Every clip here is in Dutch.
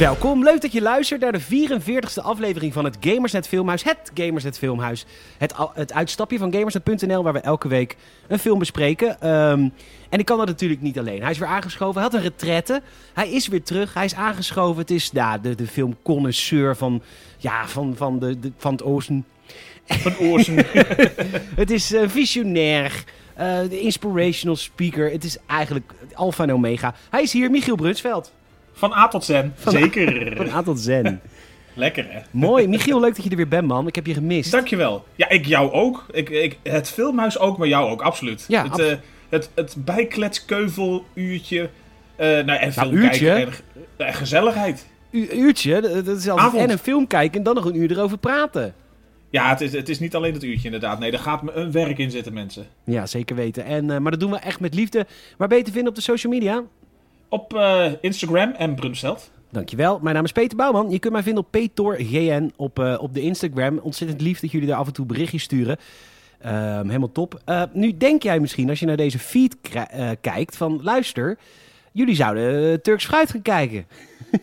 Welkom, leuk dat je luistert naar de 44ste aflevering van het Gamersnet Filmhuis. Het Gamersnet Filmhuis. Het, het uitstapje van Gamersnet.nl waar we elke week een film bespreken. Ehm, en ik kan dat natuurlijk niet alleen. Hij is weer aangeschoven, hij had een retraite. Hij is weer terug, hij is aangeschoven. Het is nou, de, de filmconnoisseur van, ja, van, van, de, de, van het oosten. Van Oorsen. Het is eh, visionair, eh, de inspirational speaker. Het is eigenlijk alfa en omega. Hij is hier, Michiel Brunsveld. Van A tot Zen. Zeker. Van A tot Zen. Lekker hè. Mooi. Michiel, leuk dat je er weer bent, man. Ik heb je gemist. Dankjewel. Ja, ik jou ook. Ik, ik, het filmhuis ook, maar jou ook, absoluut. Ja, het, eh, het, het bijkletskeuveluurtje. eh nou, en uurtje? kijken en, en gezelligheid. U- uurtje, dat dat is altijd Avond. en een film kijken en dan nog een uur erover praten. Ja, het is, het is niet alleen het uurtje inderdaad. Nee, daar gaat me een werk in zitten, mensen. Ja, zeker weten. En, eh, maar dat doen we echt met liefde. Waar ben je te vinden op de social media? Op eh, Instagram en Brunstelt. Dankjewel. Mijn naam is Peter Bouwman. Je kunt mij vinden op PetorGN op, eh, op de Instagram. Ontzettend lief dat jullie daar af en toe berichtjes sturen. Ehm, helemaal top. Eh, nu denk jij misschien, als je naar deze feed kijkt, van luister, jullie zouden Turks Fruit gaan kijken.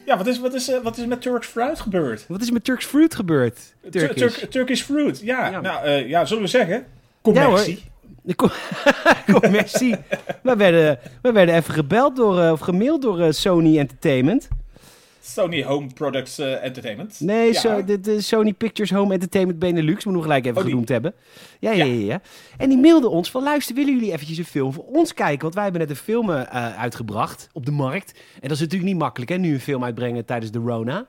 Ja, wat is, wat, is, wat is met Turks Fruit gebeurd? Wat is met Turks Fruit gebeurd? Tur- Turkish. Turk- Turkish Fruit, ja. Ja. Nou, ja, zullen we zeggen? Commercie. De co- Commercie. we, werden, we werden even gebeld door, eh, of gemaild door eh, Sony Entertainment. Sony Home Products eh, Entertainment. Nee, Ja. de, de Sony Pictures Home Entertainment Benelux. Moet nog gelijk even Oh, genoemd hebben. Ja, ja, Ja. ja, ja. En die mailden ons van... Luister, willen jullie eventjes een film voor ons kijken? Want wij hebben net een film uitgebracht op de markt. En dat is natuurlijk niet makkelijk, hè? Nu een film uitbrengen tijdens de Rona.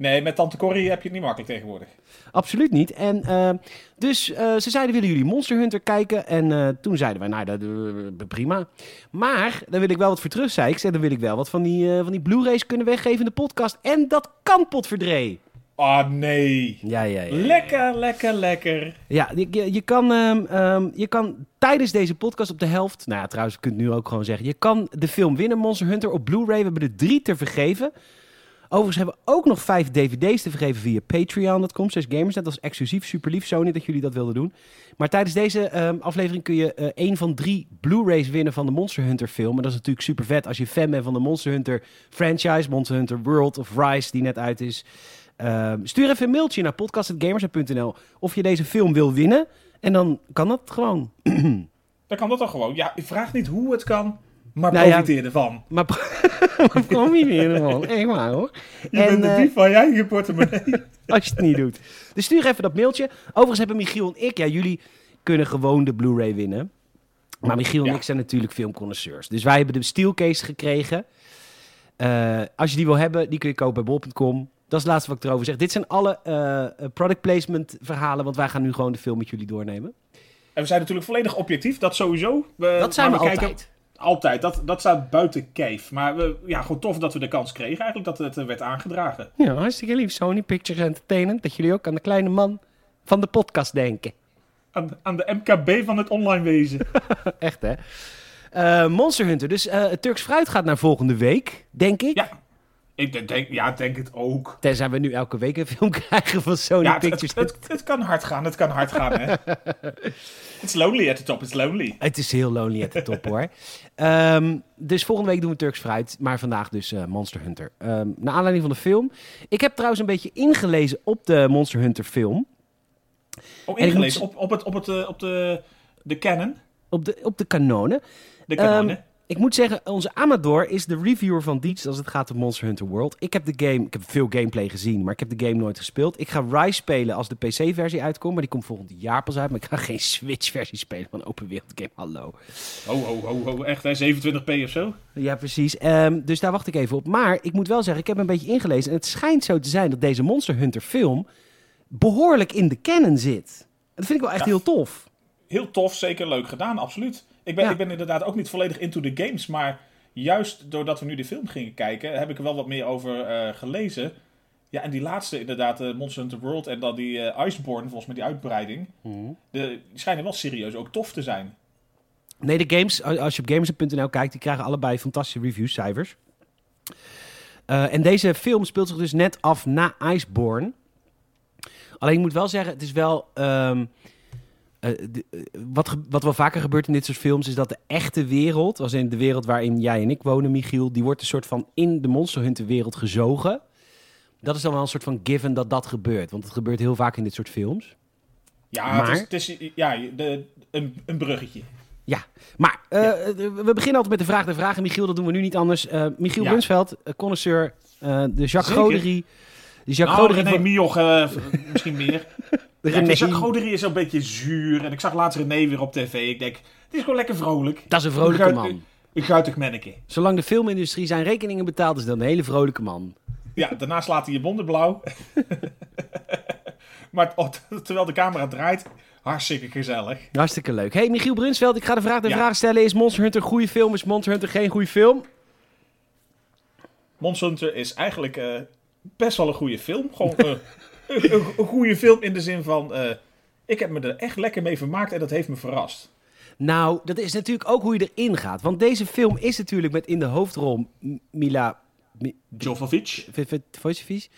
Nee, met Tante Corrie heb je het niet makkelijk tegenwoordig. Absoluut niet. En eh, dus eh, ze zeiden, willen jullie Monster Hunter kijken? En eh, toen zeiden wij, nou, dat, prima. Maar, daar wil ik wel wat voor terug, zei ik. Zei, dan wil ik wel wat van die, van die Blu-rays kunnen weggeven in de podcast. En dat kan, potverdree. Ah, nee. Ja, ja, ja. Lekker, lekker, lekker. Ja, je, je, je kan, ehm, ehm, je kan tijdens deze podcast op de helft... Nou ja, trouwens, je kunt nu ook gewoon zeggen... Je kan de film winnen, Monster Hunter, op Blu-ray. We hebben er drie te vergeven. Overigens hebben we ook nog vijf dvd's te vergeven via patreon.com. Slash gamers. Dat was exclusief. Super lief, Sony, dat jullie dat wilden doen. Maar tijdens deze ehm, aflevering kun je eh één van drie Blu-rays winnen van de Monster Hunter film. En dat is natuurlijk super vet als je fan bent van de Monster Hunter franchise. Monster Hunter World of Rise, die net uit is. Ehm, stuur even een mailtje naar podcast.gamers.nl of je deze film wil winnen. En dan kan dat gewoon. Dan kan dat dan gewoon. Ja, ik vraag niet hoe het kan, maar Nou ja. profiteer ervan. Maar maar probeer gewoon. Echt waar hoor. Je En, bent de eh, dief van je eigen portemonnee. Als je het niet doet. Dus stuur even dat mailtje. Overigens hebben Michiel en ik, ja, jullie kunnen gewoon de Blu-ray winnen. Maar Michiel en Ja. ik zijn natuurlijk filmconnoisseurs. Dus wij hebben de steelcase gekregen. Eh, als je die wil hebben, die kun je kopen bij bol.com. Dat is het laatste wat ik erover zeg. Dit zijn alle eh, product placement verhalen, want wij gaan nu gewoon de film met jullie doornemen. en we zijn natuurlijk volledig objectief, dat sowieso. We, Dat zijn we maar altijd. kijken- altijd. Dat, dat staat buiten kijf. Maar we, ja, gewoon tof dat we de kans kregen eigenlijk dat het eh, werd aangedragen. Ja, hartstikke lief. Sony Pictures Entertainment. Dat jullie ook aan de kleine man van de podcast denken. Aan, aan de MKB van het online wezen. Echt, hè? Eh, Monster Hunter. Dus eh, Turks Fruit gaat naar volgende week, denk ik. Ja, ik denk, ja, denk het ook. Tenzij we nu elke week een film krijgen van Sony Ja, het, Pictures. het, het, het kan hard gaan, het kan hard gaan, hè. It's lonely at the top, it's lonely. Het is heel lonely at the top, hoor. Ehm, dus volgende week doen we Turks Fruit. Maar vandaag dus eh, Monster Hunter. Ehm naar aanleiding van de film. Ik heb trouwens een beetje ingelezen op de Monster Hunter film. Oh, ingelezen moet- op, op, het, op, het, eh, op de, de canon, Op de, op de kanonen. de kanonen. Ehm, Ik moet zeggen, onze Amador is de reviewer van Dietz als het gaat om Monster Hunter World. Ik heb de game, ik heb veel gameplay gezien, maar ik heb de game nooit gespeeld. Ik ga Rise spelen als de PC-versie uitkomt, maar die komt volgend jaar pas uit. Maar ik ga geen Switch-versie spelen van een open wereld game. Hallo. Ho, ho, ho, ho, echt, hè? 27p of zo? Ja, precies. Ehm, dus daar wacht ik even op. Maar ik moet wel zeggen, ik heb een beetje ingelezen. En het schijnt zo te zijn dat deze Monster Hunter film behoorlijk in de canon zit. Dat vind ik wel echt Ja. heel tof. Heel tof, zeker leuk gedaan, absoluut. Ik ben, Ja. ik ben inderdaad ook niet volledig into the games, maar juist doordat we nu de film gingen kijken, heb ik er wel wat meer over eh, gelezen. Ja, en die laatste inderdaad, eh, Monster Hunter World en dan die eh, Iceborne, volgens mij die uitbreiding, de, die schijnen wel serieus ook tof te zijn. Nee, de games, als je op gamers.nl kijkt, die krijgen allebei fantastische reviews, cijfers. En deze film speelt zich dus net af na Iceborne. Alleen ik moet wel zeggen, het is wel... ehm, eh, de- eh, wat, wat wel vaker gebeurt in dit soort films, is dat de echte wereld, als in de wereld waarin jij en ik wonen, Michiel, die wordt een soort van in de Monster Hunter wereld gezogen. Dat is dan wel een soort van given dat dat gebeurt. Want het gebeurt heel vaak in dit soort films. Ja, Maar- het is, het is ja, de, een, een bruggetje. Ja, maar eh, we beginnen altijd met de vraag der vragen. Michiel, dat doen we nu niet anders. Eh, Michiel Ja. Brunsveld, eh, connoisseur, eh, de Jacques Zeker. Goderie. De Jacques Nou, Goderie van- Mioch, eh, misschien meer. de Ja, René- Jacques Goderie is een beetje zuur. En ik zag laatst René weer op tv. Ik denk, het is gewoon lekker vrolijk. Dat is een vrolijke Een man. Een guitig manneke. Zolang de filmindustrie zijn rekeningen betaalt, is dat een hele vrolijke man. Ja, daarna slaat hij je bonden blauw. maar oh, terwijl de camera draait, hartstikke gezellig. Hartstikke leuk. Hey, Michiel Brunsveld, ik ga de vraag Ja. vragen stellen. Is Monster Hunter een goede film? Is Monster Hunter geen goede film? Monster Hunter is eigenlijk eh, best wel een goede film. Gewoon eh, een, goede film in de zin van... eh, ik heb me er echt lekker mee vermaakt en dat heeft me verrast. Nou, dat is natuurlijk ook hoe je erin gaat. Want deze film is natuurlijk met in de hoofdrol M- Mila... Vojcevic.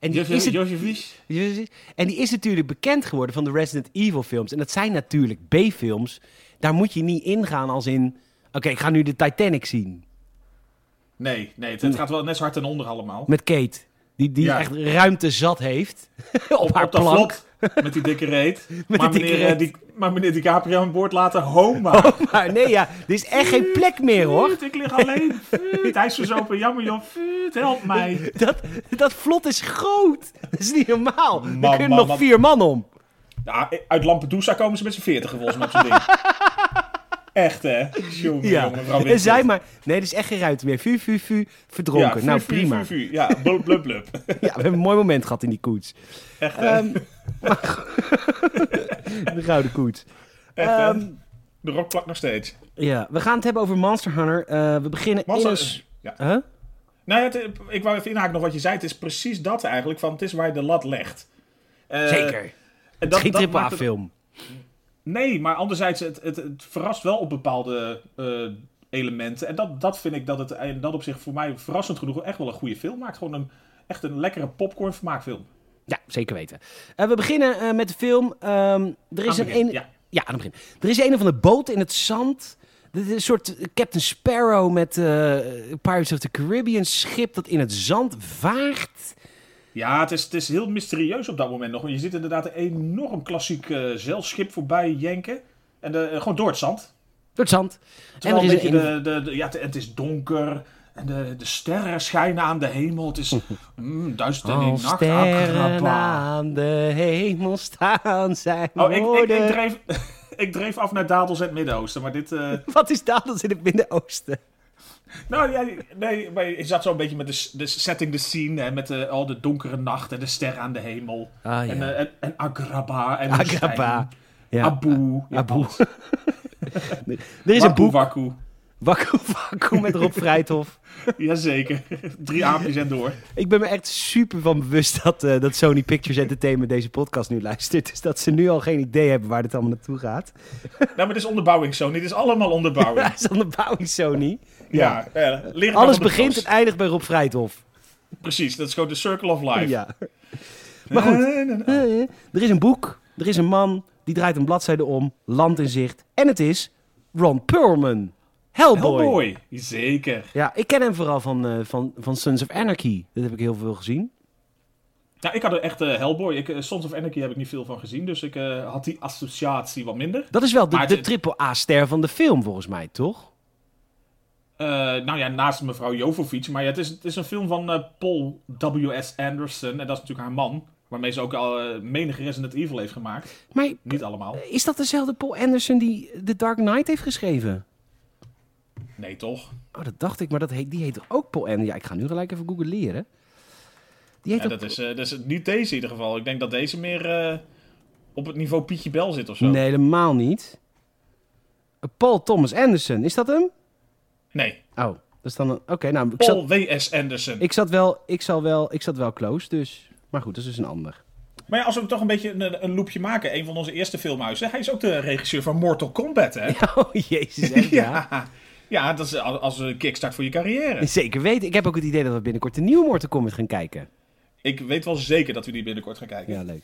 En die is het. En die is natuurlijk bekend geworden van de Resident Evil films. En dat zijn natuurlijk B-films. Daar moet je niet ingaan als in... Oké, ik ga nu de Titanic zien. Nee, nee het, het gaat wel net zo hard ten onder allemaal. Met Kate. Die, die Ja. echt ruimte zat heeft. op, haar op dat vlot met die dikke reet. maar, meneer, eh, die, maar meneer DiCaprio aan boord laten, homa. Maar nee, ja. Er is echt geen plek meer, hoor. Ik lig alleen. Hij is verzopen. Jammer joh. Fuut, help mij. Dat, dat vlot is groot. Dat is niet normaal. Man, Daar kunnen nog man. vier man om. Nou, uit Lampedusa komen ze met z'n veertig volgens mij op zo'n ding. Echt hè? Ja. mevrouw En zij maar... Nee, er is echt geen ruimte meer. Vu, vu, vu. Verdronken. Ja, nou, vuur, prima. vuur. Ja, blub, blub, blub. Ja, we hebben een mooi moment gehad in die koets. Echt? Ehm, maar- de gouden koets. Echt? Ehm, De rok plakt nog steeds. ja, we gaan het hebben over Monster Hunter. Eh, we beginnen Monster- in Ja. Huh? Nou ja, het- ik wou even inhaken nog wat je zei. Het is precies dat eigenlijk. Van, het is waar je de lat legt. Eh, Zeker. en Het dat- is geen dat Nee, maar anderzijds, het, het, het verrast wel op bepaalde eh, elementen. En dat, dat vind ik dat het in dat opzicht voor mij verrassend genoeg echt wel een goede film maakt. Gewoon een, echt een lekkere popcorn vermaakfilm. Ja, zeker weten. Eh, we beginnen eh, met de film. Ehm, er is een, begin, een... ja. Ja, aan het begin. Er is een of andere boot in het zand. Dit is een soort Captain Sparrow met eh, Pirates of the Caribbean schip dat in het zand vaart. Ja, het is, het is heel mysterieus op dat moment nog. Want je ziet inderdaad een enorm klassiek eh zeilschip voorbij jenken. En de, gewoon door het zand. Door het zand. Terwijl en er is beetje een... de, de, de- ja, het, het is donker. En de, de sterren schijnen aan de hemel. Het is mm, duister in nacht. sterren aan de hemel staan zijn Oh, ik, ik, ik, dreef, ik dreef af naar Dadels en het Midden-Oosten. Maar dit... eh, Wat is dat in het Midden-Oosten? Nou ja, nee, maar je zat zo een beetje met de, de setting, de scene. Hè, met de, al de donkere nacht en de sterren aan de hemel. Ah, ja. en, eh, en, en Agrabah en Agrabah. Ja. Abu. Ja, Abu. Er is een boek, Waku. Wakku Wakku met Rob Vrijthof. Jazeker. Drie aapjes en door. Ik ben me echt super van bewust dat, eh, dat Sony Pictures Entertainment deze podcast nu luistert. Dus dat ze nu al geen idee hebben waar dit allemaal naartoe gaat. Nou, maar dit is onderbouwing, Sony. Dit is allemaal onderbouwing. Dat is onderbouwing Sony. ja, eh, het maar Alles begint en eindigt bij Rob Vrijthof. Precies, dat is gewoon de circle of life. Ja. Maar goed, Nee, nee, nee. eh, er is een boek, er is een man, die draait een bladzijde om, land in zicht. En het is Ron Perlman. Hellboy. Hellboy. Zeker. Ja, ik ken hem vooral van, eh, van, van Sons of Anarchy. Dat heb ik heel veel gezien. Ja, ik had er echt eh, Hellboy. Ik, eh, Sons of Anarchy heb ik niet veel van gezien. Dus ik had die associatie wat minder. Dat is wel de, de triple A-ster van de film, volgens mij, toch? Nou ja, naast mevrouw Jovovich. Maar ja, het, is, het is een film van Paul W.S. Anderson. En dat is natuurlijk haar man. Waarmee ze ook al uh, menige Resident Evil heeft gemaakt. Maar Niet allemaal. is dat dezelfde Paul Anderson die The Dark Knight heeft geschreven? Nee, toch? Oh, dat dacht ik, maar dat heet, die heet ook Paul Anderson? Ja, ik ga nu gelijk even Google leren. Die heet Ja, dat, is, eh, dat is niet deze in ieder geval. Ik denk dat deze meer eh, op het niveau Pietje Bel zit of zo. Nee, helemaal niet. Eh, Paul Thomas Anderson, is dat hem? Nee. Oh, dat is dan een... Oké, nou, ik zat, Paul W.S. Anderson. ik, zat wel, ik, zal wel, ik zat wel close, dus... Maar goed, dat is dus een ander. Maar ja, als we toch een beetje een, een loopje maken. Een van onze eerste filmhuizen. Hij is ook de regisseur van Mortal Kombat, hè? Oh, jezus, echt, ja. ja. Ja, dat is als een kickstart voor je carrière. Zeker weten. Ik heb ook het idee dat we binnenkort de nieuwe Mortal Kombat gaan kijken. Ik weet wel zeker dat we die binnenkort gaan kijken. Ja, leuk.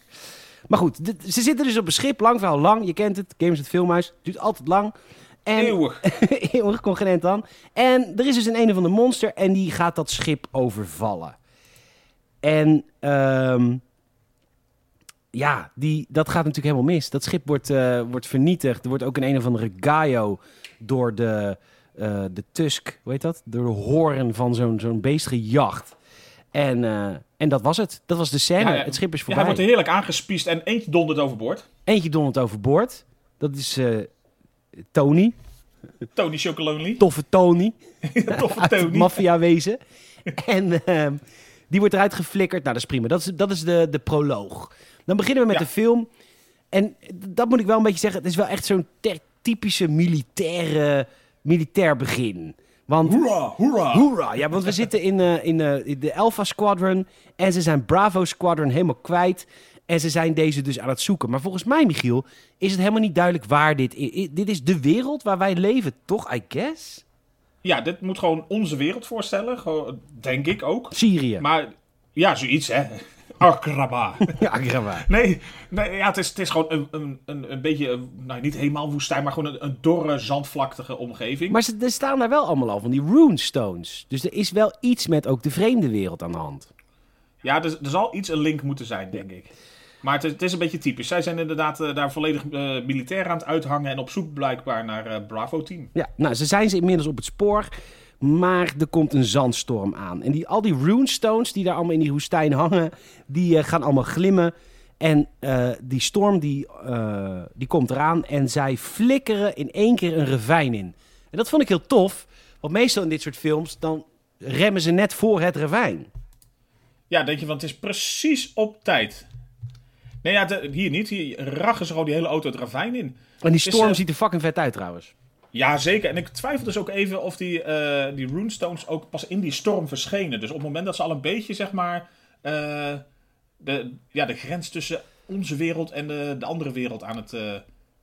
Maar goed, ze zitten dus op een schip, lang verhaal lang. Je kent het, Games het Filmhuis. Duurt altijd lang. En, Eeuwig. Eeuwig congruent dan. En er is dus een een of ander monster en die gaat dat schip overvallen. En ehm, ja, die, dat gaat natuurlijk helemaal mis. Dat schip wordt, eh, wordt vernietigd. Er wordt ook een een of andere Gaio door de, eh, de Tusk, hoe heet dat? Door de horen van zo'n zo'n beest gejaagd. En, eh, en dat was het. Dat was de scène. Ja, ja. Het schip is Ja, voorbij. hij wordt heerlijk aangespiest en eentje dondert overboord. Eentje dondert overboord. Dat is eh, Tony. Tony Chocolonely. Toffe Tony. Toffe Tony. maffiawezen. en ehm, die wordt eruit geflikkerd. Nou, dat is prima. Dat is, dat is de, de proloog. Dan beginnen we met de film. En dat moet ik wel een beetje zeggen. Het is wel echt zo'n typische militaire, militair begin. Want Hoera, hoera. Hoera! Ja, want we zitten in, eh, in, eh, in de Alpha Squadron. En ze zijn Bravo Squadron helemaal kwijt. En ze zijn deze dus aan het zoeken. Maar volgens mij, Michiel, is het helemaal niet duidelijk waar dit is. Dit is de wereld waar wij leven, toch? I guess? Ja, dit moet gewoon onze wereld voorstellen. Denk ik ook. Syrië. Maar ja, zoiets hè. Akraba. Ja, Agrava. Nee, nee ja, het, is, het is gewoon een, een, een, een beetje, een- nou niet helemaal woestijn, maar gewoon een, een dorre, zandvlaktige omgeving. Maar ze, er staan daar wel allemaal al van die runestones. Dus er is wel iets met ook de vreemde wereld aan de hand. Ja, er, er zal iets een link moeten zijn, denk ik. Maar het is, het is een beetje typisch. Zij zijn inderdaad eh, daar volledig eh, militair aan het uithangen en op zoek blijkbaar naar eh, Bravo Team. Ja, nou, ze zijn ze inmiddels op het spoor. Maar er komt een zandstorm aan. En die, al die runestones die daar allemaal in die woestijn hangen, die eh, gaan allemaal glimmen. En eh, die storm die, eh, die komt eraan en zij flikkeren in één keer een ravijn in. En dat vond ik heel tof, want meestal in dit soort films dan remmen ze net voor het ravijn. Ja, denk je, want het is precies op tijd. Nee, ja, de- hier niet. Hier rachen ze gewoon die hele auto het ravijn in. En die storm ziet er fucking vet uit trouwens. Ja, zeker. En ik twijfel dus ook even of die, eh, die runestones ook pas in die storm verschenen. Dus op het moment dat ze al een beetje, zeg maar, eh, de, ja, de grens tussen onze wereld en de, de andere wereld aan het eh,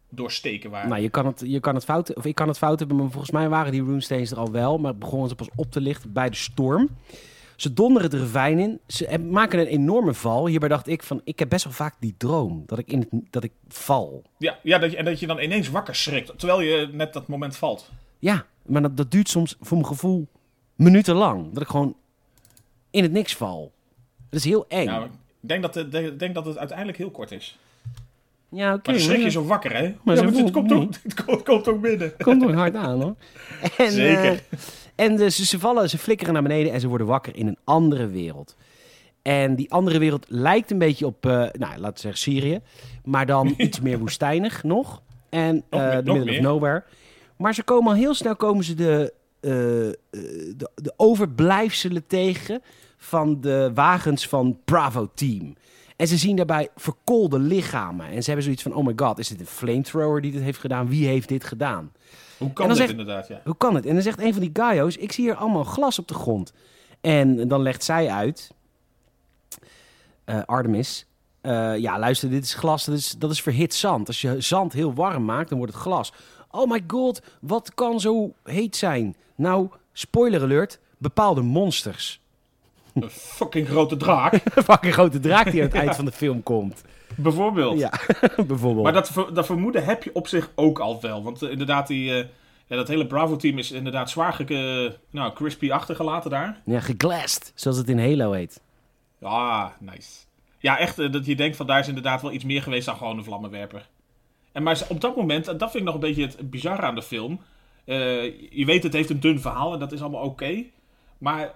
doorsteken waren. Nou, je kan, het, je kan het fout, of ik kan het fout hebben, maar volgens mij waren die runestones er al wel. Maar begonnen ze pas op te lichten bij de storm. Ze donderen het ravijn in. Ze maken een enorme val. Hierbij dacht ik van, ik heb best wel vaak die droom. Dat ik, in het, dat ik val. Ja, ja dat je, en dat je dan ineens wakker schrikt, terwijl je net dat moment valt. Ja, maar dat, dat duurt soms voor mijn gevoel minutenlang. Dat ik gewoon in het niks val. Dat is heel eng. Nou, ik denk dat, het- ik denk dat het uiteindelijk heel kort is. ja, oké. Maar dan schrik je zo wakker, hè? Maar ja, ze maar het, komt ook, het komt- het komt ook binnen. Komt toch hard aan, hoor. En, Zeker. eh, en dus ze vallen, ze flikkeren naar beneden en ze worden wakker in een andere wereld. En die andere wereld lijkt een beetje op, eh, nou, laten we zeggen Syrië. Maar dan iets meer woestijnig nog. En Nog eh meer- middle of nowhere. Maar ze komen al heel snel komen ze de, eh, de, de overblijfselen tegen van de wagens van Bravo Team. En ze zien daarbij verkoolde lichamen. En ze hebben zoiets van, oh my god, is dit een flamethrower die dit heeft gedaan? Wie heeft dit gedaan? Hoe kan dit zegt- inderdaad, ja. Hoe kan het? En dan zegt een van die Gaio's, ik zie hier allemaal glas op de grond. En dan legt zij uit, eh, Artemis, eh, ja luister, dit is glas, dat is, dat is verhit zand. Als je zand heel warm maakt, dan wordt het glas. Oh my god, wat kan zo heet zijn? Nou, spoiler alert, bepaalde monsters. Een fucking grote draak, Een fucking grote draak die aan het eind van de film komt. bijvoorbeeld. Ja, bijvoorbeeld. Maar dat, dat vermoeden heb je op zich ook al wel. Want eh, inderdaad, die, eh, ja, dat hele Bravo-team is inderdaad zwaar eh, nou, crispy achtergelaten daar. Ja, geglassed, zoals het in Halo heet. Ah, nice. Ja, echt dat je denkt van daar is inderdaad wel iets meer geweest dan gewoon een vlammenwerper. En maar op dat moment, en dat vind ik nog een beetje het bizarre aan de film. je weet, het heeft een dun verhaal en dat is allemaal oké. maar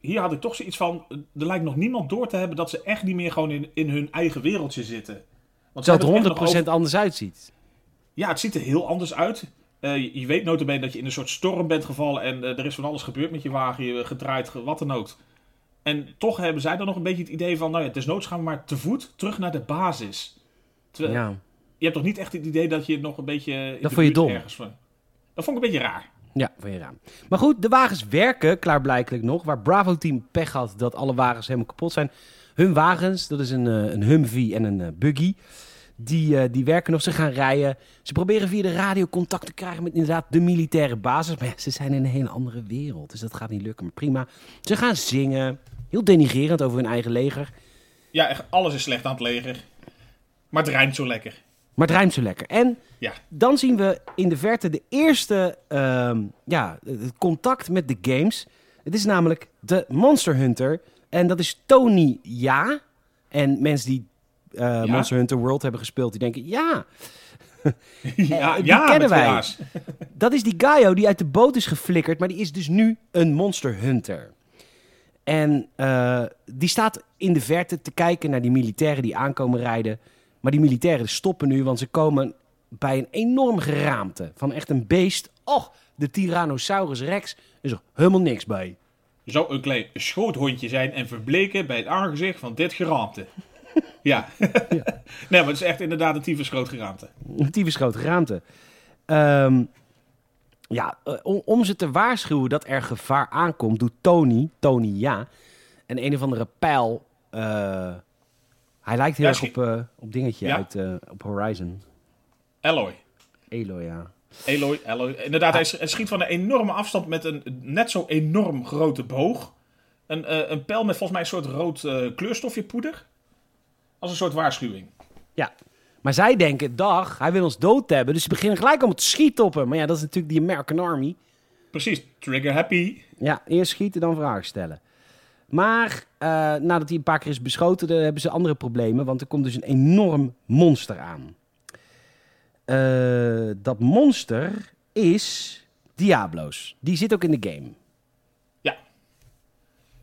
hier had ik toch zoiets van, eh, er lijkt nog niemand door te hebben dat ze echt niet meer gewoon in, in hun eigen wereldje zitten. Want hebben het echt nog 100% over- anders uitziet. Ja, het ziet er heel anders uit. Eh, je, je weet notabene dat je in een soort storm bent gevallen en eh, er is van alles gebeurd met je wagen, je gedraaid, ge- wat dan ook. En toch hebben zij dan nog een beetje het idee van, nou ja, desnoods gaan we maar te voet terug naar de basis. Terwijl, Ja. je hebt toch niet echt het idee dat je nog een beetje in Dat de vond je dom. ergens van... Dat vond ik een beetje raar. Ja, van je raam. Maar goed, de wagens werken klaarblijkelijk nog. Waar Bravo Team pech had dat alle wagens helemaal kapot zijn. Hun wagens, dat is een, eh, een Humvee en een eh, buggy. Die, eh, die werken nog, ze gaan rijden. Ze proberen via de radio contact te krijgen met inderdaad de militaire basis. Maar ze zijn in een hele andere wereld. Dus dat gaat niet lukken. Maar prima. Ze gaan zingen. Heel denigerend over hun eigen leger. Ja, echt, alles is slecht aan het leger. Maar het rijmt zo lekker. Maar het ruimt zo lekker. En Ja. dan zien we in de verte de eerste ehm, ja, contact met de games. Het is namelijk de Monster Hunter En dat is Tony Ja. En mensen die eh, Monster Hunter World hebben gespeeld, die denken, ja, ja, die ja, kennen wij. Dat is die Gaio die uit de boot is geflikkerd, maar die is dus nu een Monster Hunter. En eh, die staat in de verte te kijken naar die militairen die aankomen rijden. Maar die militairen stoppen nu, want ze komen bij een enorm geraamte van echt een beest. Och, de Tyrannosaurus Rex is er helemaal niks bij. Zou een klein schoothondje zijn en verbleken bij het aangezicht van dit geraamte. ja. nee, maar het is echt inderdaad een tyfus groot geraamte. Een tyfus grote geraamte. Ehm, ja, eh, om, om ze te waarschuwen dat er gevaar aankomt, doet Tony, Tony ja, een een of andere pijl. eh, hij lijkt heel Ja, erg op, eh, op dingetje Ja? uit eh, op Horizon. Eloy. Eloy, ja. Eloy, Eloy. Inderdaad, hij sch- hij schiet van een enorme afstand met een net zo enorm grote boog. Een, eh, een pijl met volgens mij een soort rood kleurstofje poeder. Als een soort waarschuwing. Ja. Maar zij denken, dag, hij wil ons dood hebben. Dus ze beginnen gelijk allemaal te schieten op hem. Maar ja, dat is natuurlijk die American Army. Precies, trigger happy. Ja, eerst schieten, dan vragen stellen. Maar eh, nadat hij een paar keer is beschoten, dan hebben ze andere problemen. Want er komt dus een enorm monster aan. Eh, dat monster is Diablo's. Die zit ook in de game. Ja.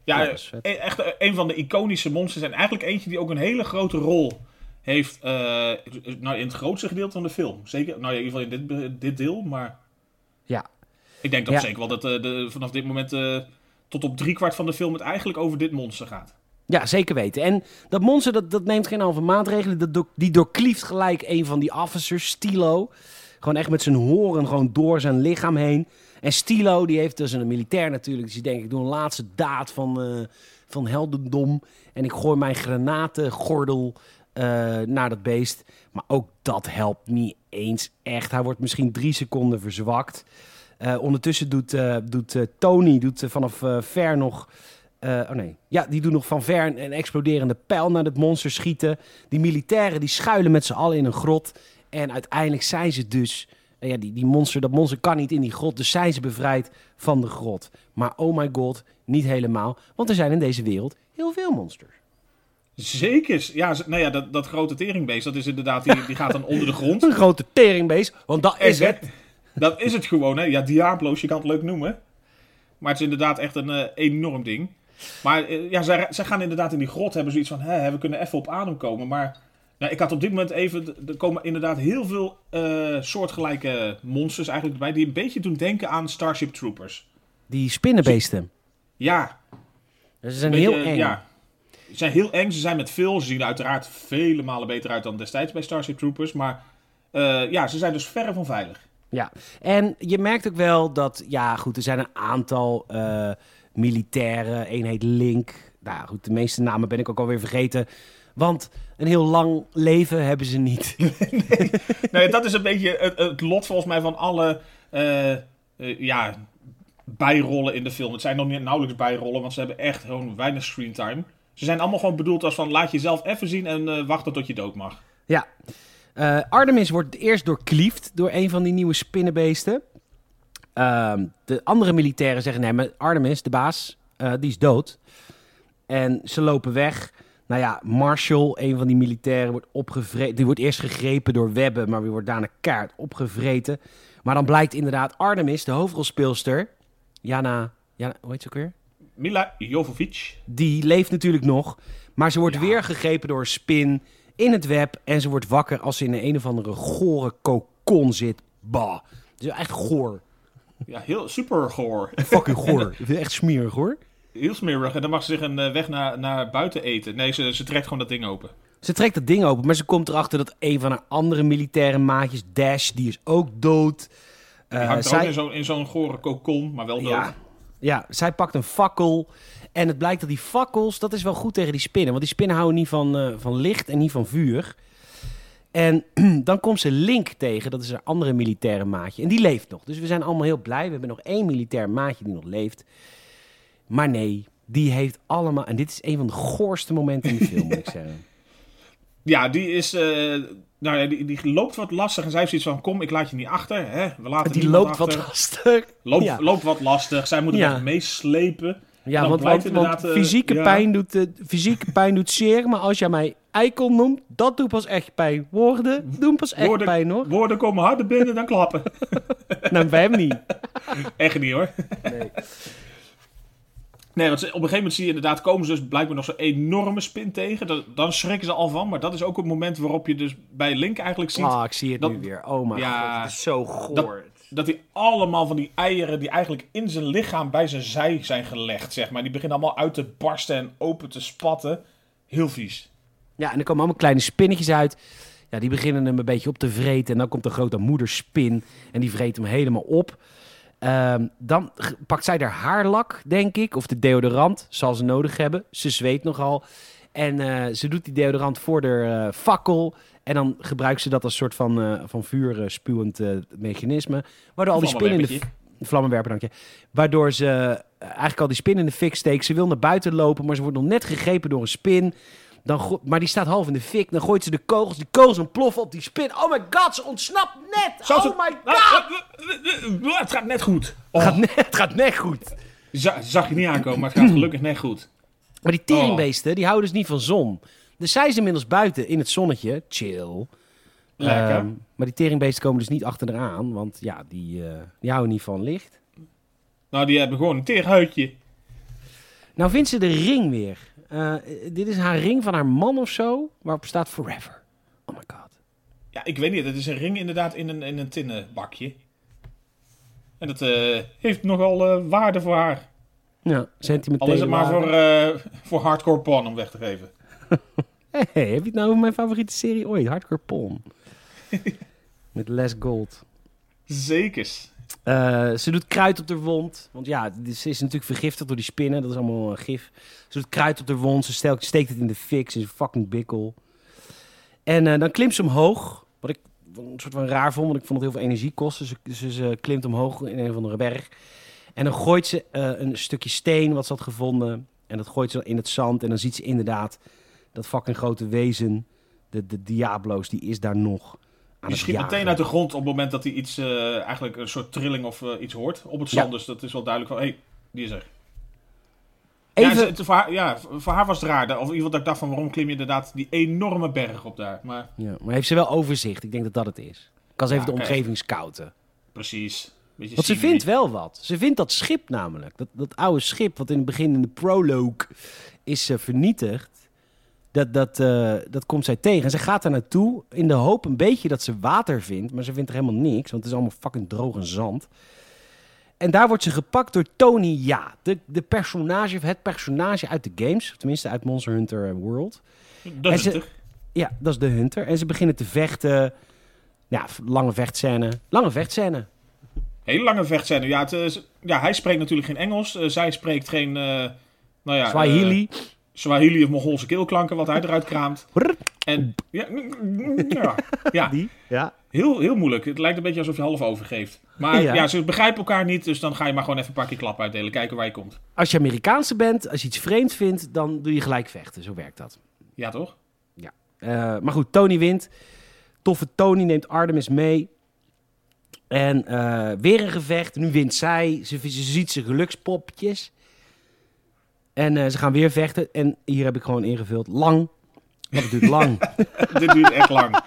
Ja, e- echt eh, een van de iconische monsters. En eigenlijk eentje die ook een hele grote rol heeft. nou, in het grootste gedeelte van de film. Zeker, nou ja, in ieder geval in dit, dit deel. Maar Ja, ik denk Ja. zeker wel dat de, vanaf dit moment tot op driekwart van de film het eigenlijk over dit monster gaat. ja zeker weten. En dat monster dat, dat neemt geen halve maatregelen. Dat die doorklieft gelijk een van die officers, Stilo. Gewoon echt met zijn horen gewoon door zijn lichaam heen. En Stilo, die heeft dus een militair natuurlijk. Dus die denkt, ik doe een laatste daad van, eh, van heldendom. En ik gooi mijn granatengordel eh, naar dat beest. Maar ook dat helpt niet eens echt. Hij wordt misschien drie seconden verzwakt. Eh, ondertussen doet, eh, doet eh, Tony doet, vanaf ver nog... oh nee, ja, die doet nog van ver een, een exploderende pijl naar het monster schieten. Die militairen die schuilen met z'n allen in een grot. En uiteindelijk zijn ze dus... ja, die, die monster, dat monster kan niet in die grot, dus zijn ze bevrijd van de grot. Maar oh my god, niet helemaal. Want er zijn in deze wereld heel veel monsters. Zeker. Ja, nou ja, dat, dat grote teringbeest, dat is inderdaad, die, die gaat dan onder de grond. Een grote teringbeest, want dat is het. Dat is het gewoon, hè. Ja, Diablo's, je kan het leuk noemen. Maar het is inderdaad echt een eh, enorm ding. Maar eh, ja, zij, zij gaan inderdaad in die grot, hebben zoiets van, hè, we kunnen even op adem komen. Maar nou, ik had op dit moment even, er komen inderdaad heel veel eh, soortgelijke monsters eigenlijk bij, die een beetje doen denken aan Starship Troopers. Die spinnenbeesten. Ja, Ze zijn heel eng. Ja, ze zijn heel eng, ze zijn met veel, ze zien er uiteraard vele malen beter uit dan destijds bij Starship Troopers. Maar ja, ze zijn dus verre van veilig. Ja, en je merkt ook wel dat, ja goed, er zijn een aantal eh militairen. Eén heet Link. Nou goed, de meeste namen ben ik ook alweer vergeten. Want een heel lang leven hebben ze niet. nou ja, dat is een beetje het, het lot volgens mij van alle eh, eh, ja, bijrollen in de film. Het zijn nog niet nauwelijks bijrollen, want ze hebben echt gewoon weinig screentime. Ze zijn allemaal gewoon bedoeld als van laat jezelf even zien en eh, wachten tot je dood mag. ja. Eh, Artemis wordt eerst doorkliefd door een van die nieuwe spinnenbeesten. Ehm, de andere militairen zeggen, nee, maar Artemis, de baas, eh, die is dood. En ze lopen weg. Nou ja, Marshall, een van die militairen, wordt opgevreten. Die wordt eerst gegrepen door webben, maar die wordt daarna kaart opgevreten. Maar dan blijkt inderdaad Artemis, de hoofdrolspeelster, Jana, Jana hoe heet ze ook weer? Mila Jovovic. Die leeft natuurlijk nog, maar ze wordt Ja. weer gegrepen door een spin in het web. En ze wordt wakker als ze in een, een of andere gore kokon zit. Bah, is echt goor. Ja, heel super goor. Fucking goor. Echt smerig hoor. Heel smerig. En dan mag ze zich een eh, weg naar, naar buiten eten. Nee, ze, ze trekt gewoon dat ding open. Ze trekt dat ding open, maar ze komt erachter dat een van haar andere militaire maatjes, Dash, die is ook dood. Die Eh, hangt zij- ook in zo'n in zo'n gore kokon, maar wel dood. Ja, ja, zij pakt een fakkel. En het blijkt dat die fakkels, dat is wel goed tegen die spinnen. Want die spinnen houden niet van, eh, van licht en niet van vuur. En dan komt ze Link tegen, dat is een andere militaire maatje. En die leeft nog. Dus we zijn allemaal heel blij. We hebben nog één militair maatje die nog leeft. Maar nee, die heeft allemaal... En dit is een van de goorste momenten in de film, moet ik zeggen. Ja, die is. eh, nou ja, die, die loopt wat lastig. En zij heeft zoiets van: Kom, ik laat je niet achter. Hè? We laten Die loopt wat lastig. Loopt, Ja. loopt wat lastig. Zij moeten Ja. meeslepen. Ja, want, want, eh, fysieke, ja. pijn doet, eh, fysieke pijn doet zeer, maar als jij mij eikel noemt, dat doet pas echt pijn. Woorden doen pas echt Woorden- pijn, hoor. Woorden komen harder binnen dan klappen. Nou, bij hem niet. Echt niet hoor. Nee. Nee, want op een gegeven moment zie je inderdaad, komen ze dus blijkbaar nog zo'n enorme spin tegen. Dan, dan schrikken ze al van. Maar dat is ook het moment waarop je dus bij Link eigenlijk ziet Ah, ik zie het dat- nu weer. Oh mijn Ja, god, het is zo goor. dat hij allemaal van die eieren die eigenlijk in zijn lichaam bij zijn zij zijn gelegd, zeg maar. Die beginnen allemaal uit te barsten en open te spatten. Heel vies. Ja, en er komen allemaal kleine spinnetjes uit. Ja, die beginnen hem een beetje op te vreten. En dan komt de grote moederspin en die vreet hem helemaal op. Ehm, dan pakt zij haar haarlak, denk ik. Of de deodorant, zal ze nodig hebben. Ze zweet nogal. En eh, ze doet die deodorant voor de eh, fakkel. En dan gebruikt ze dat als soort van, eh van vuurspuwend eh, mechanisme. Waardoor al die spinnen in de vlammenwerper, dank je. Waardoor ze eh, eigenlijk al die spin in de fik steekt. Ze wil naar buiten lopen, maar ze wordt nog net gegrepen door een spin. Dan maar die staat half in de fik. Dan gooit ze de kogels. Die kogels ontploffen op die spin. Oh my god, ze ontsnapt net. Zou ze- oh my Ah, god. ah, ah, Het gaat net goed. Oh, Het, gaat net, het gaat net goed. za- zag je niet aankomen, maar het gaat gelukkig net goed. Maar die teringbeesten, die houden dus niet van zon. Dus zij is inmiddels buiten in het zonnetje. Chill. Lekker. Ehm, maar die teringbeesten komen dus niet achter eraan. Want ja, die, eh, die houden niet van licht. nou, die hebben gewoon een teerhuidje. Nou vindt ze de ring weer. Eh, dit is haar ring van haar man of zo, waarop staat forever. Oh my god. Ja, ik weet niet. Het is een ring inderdaad in een, in een tinnen bakje. En dat eh, heeft nogal waarde voor haar. Ja, sentimentele Al is het maar waarde. voor, voor hardcore porn om weg te geven. Hey, heb je het nou over mijn favoriete serie ooit? Hardcore Porn. Met Les Gold. Zekers. Eh, ze doet kruid op de wond. Want ja, ze is natuurlijk vergiftigd door die spinnen. Dat is allemaal eh, gif. Ze doet kruid op de wond. Ze steekt, steekt het in de fik. Ze is een fucking bikkel. En eh, dan klimt ze omhoog. Wat ik een soort van raar vond. Want ik vond het heel veel energie kosten. Dus, ze- dus ze klimt omhoog in een of andere berg. En dan gooit ze een stukje steen wat ze had gevonden. En dat gooit ze in het zand. En dan ziet ze inderdaad dat fucking grote wezen. De, de Diablo's, die is daar nog. Aan het schiet meteen uit de grond op het moment dat hij iets, eh, eigenlijk een soort trilling of eh, iets hoort op het zand. Ja. Dus dat is wel duidelijk van, hé, hey, die is er. Ja, Even, het- het- voor haar, ja, voor haar was het raar. Of in ieder geval dat ik dacht van, waarom klim je inderdaad die enorme berg op daar? Maar Ja, maar heeft ze wel overzicht? Ik denk dat dat het is. Kan ze even Ja, de omgeving scouten. precies. Beetje Want ze vindt wel wat. Ze vindt dat schip namelijk. Dat, dat oude schip wat in het begin in de prologue is eh, vernietigd. Dat, dat, eh, dat komt zij tegen. En ze gaat daar naartoe in de hoop een beetje dat ze water vindt. Maar ze vindt er helemaal niks, want het is allemaal fucking droog en zand. En daar wordt ze gepakt door Tony Ja. De, de personage, of het personage uit de games. Tenminste uit Monster Hunter World. De En ze- Hunter. Ja, dat is de Hunter. En ze beginnen te vechten. Ja, lange vechtscène. Lange vechtscène. Hele lange vechtscène. Ja, het, is- ja, hij spreekt natuurlijk geen Engels. Eh, zij spreekt geen, eh nou ja... Swahili. Swahili of Mongoolse keelklanken, wat hij eruit kraamt. En ja, ja, ja Die? Ja. heel, heel moeilijk. Het lijkt een beetje alsof je half overgeeft. Maar Ja. ja. ze begrijpen elkaar niet, dus dan ga je maar gewoon even een paar keer klappen uitdelen. Kijken waar je komt. Als je Amerikaanse bent, als je iets vreemds vindt, dan doe je gelijk vechten. Zo werkt dat. Ja, toch? Eh, maar goed, Tony wint. Toffe Tony neemt Artemis mee. En eh, weer een gevecht. Nu wint zij. Ze, ze ziet zijn gelukspopjes. En eh, ze gaan weer vechten. En hier heb ik gewoon ingevuld. Lang. Want het duurt lang. Dit duurt echt lang.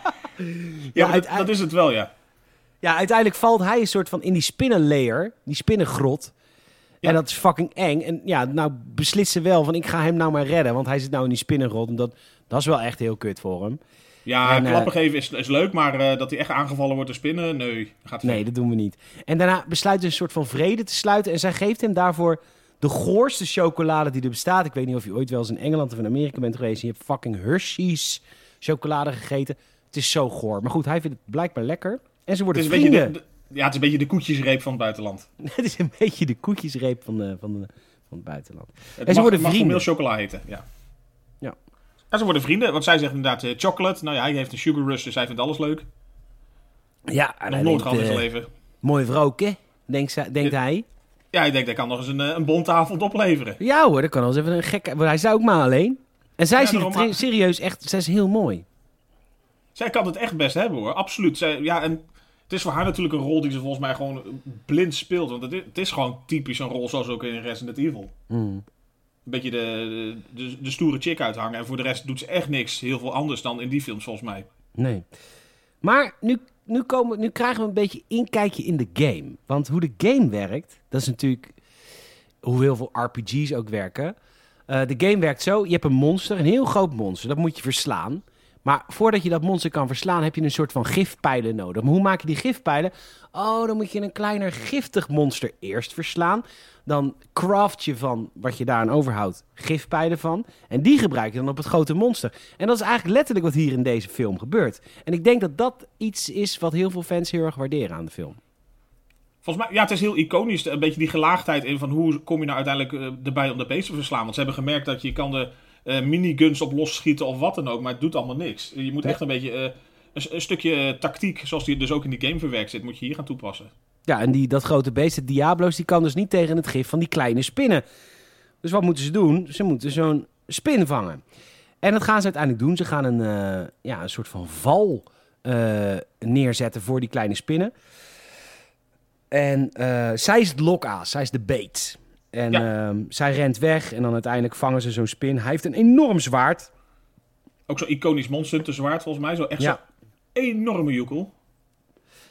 Ja, dat, dat is het wel, ja. Ja, uiteindelijk valt hij een soort van in die spinnenlayer, die spinnengrot. Ja. En dat is fucking eng. En ja, nou beslist ze wel van ik ga hem nou maar redden. Want hij zit nou in die spinnengrot. En dat, dat is wel echt heel kut voor hem. Ja, En, eh, klappen geven is, is leuk, maar eh, dat hij echt aangevallen wordt door spinnen, nee. Gaat Nee, dat doen we niet. En daarna besluit ze een soort van vrede te sluiten. En zij geeft hem daarvoor de goorste chocolade die er bestaat. Ik weet niet of je ooit wel eens in Engeland of in Amerika bent geweest. En je hebt fucking Hershey's chocolade gegeten. Het is zo goor. Maar goed, hij vindt het blijkbaar lekker. En ze Het worden een vrienden. de, de- ja, het is een beetje de koetjesreep van het buitenland. Het is een beetje de koetjesreep van, de, van, de, van het buitenland. Het En ze worden mag vrienden. formeel chocola heten, ja. Ja. En ze worden vrienden, want zij zegt inderdaad eh, chocolate. Nou ja, hij heeft een sugar rush, dus hij vindt alles leuk. Ja, en Nog hij nooit gehad in eh, zijn leven. Mooi vrouwke, denkt, denkt hij. Ja, ik denk dat kan nog eens een, eh, een bondavond opleveren. Ja hoor, dat kan wel eens even een gekke... Maar hij daar ook maar alleen. En zij Ja, ziet maar- serieus echt... Zij is heel mooi. Zij kan het echt best hebben hoor, absoluut. Zij, ja, en Het is voor haar natuurlijk een rol die ze volgens mij gewoon blind speelt. Want het is, het is gewoon typisch een rol zoals ook in Resident Evil. Mm. Een beetje de, de, de stoere chick uithangen. En voor de rest doet ze echt niks heel veel anders dan in die films volgens mij. Nee. Maar nu, nu, komen, nu krijgen we een beetje inkijkje in de game. Want hoe de game werkt, dat is natuurlijk hoe heel veel RPG's ook werken. Eh, de game werkt zo, je hebt een monster, een heel groot monster, dat moet je verslaan. Maar voordat je dat monster kan verslaan, heb je een soort van gifpijlen nodig. Maar hoe maak je die gifpijlen? Oh, dan moet je een kleiner giftig monster eerst verslaan. Dan craft je van wat je daaraan overhoudt gifpijlen van. En die gebruik je dan op het grote monster. En dat is eigenlijk letterlijk wat hier in deze film gebeurt. En ik denk dat dat iets is wat heel veel fans heel erg waarderen aan de film. Volgens mij, ja, het is heel iconisch. Een beetje die gelaagdheid in van hoe kom je nou uiteindelijk eh, erbij om de beest te verslaan. Want ze hebben gemerkt dat je kan de eh, miniguns op losschieten of wat dan ook, maar het doet allemaal niks. Je moet echt een beetje eh, een, een stukje eh, tactiek, zoals die dus ook in die game verwerkt zit, moet je hier gaan toepassen. Ja, en die, dat grote beest, de Diablo's, die kan dus niet tegen het gif van die kleine spinnen. Dus wat moeten ze doen? Ze moeten zo'n spin vangen. En dat gaan ze uiteindelijk doen. Ze gaan een, ja, een soort van val neerzetten voor die kleine spinnen. En zij is het lokaas, zij is de bait. En Ja. ehm, zij rent weg en dan uiteindelijk vangen ze zo'n spin. Hij heeft een enorm zwaard. Ook zo'n iconisch monster zwaard volgens mij. Zo echt Ja. zo'n enorme joekel.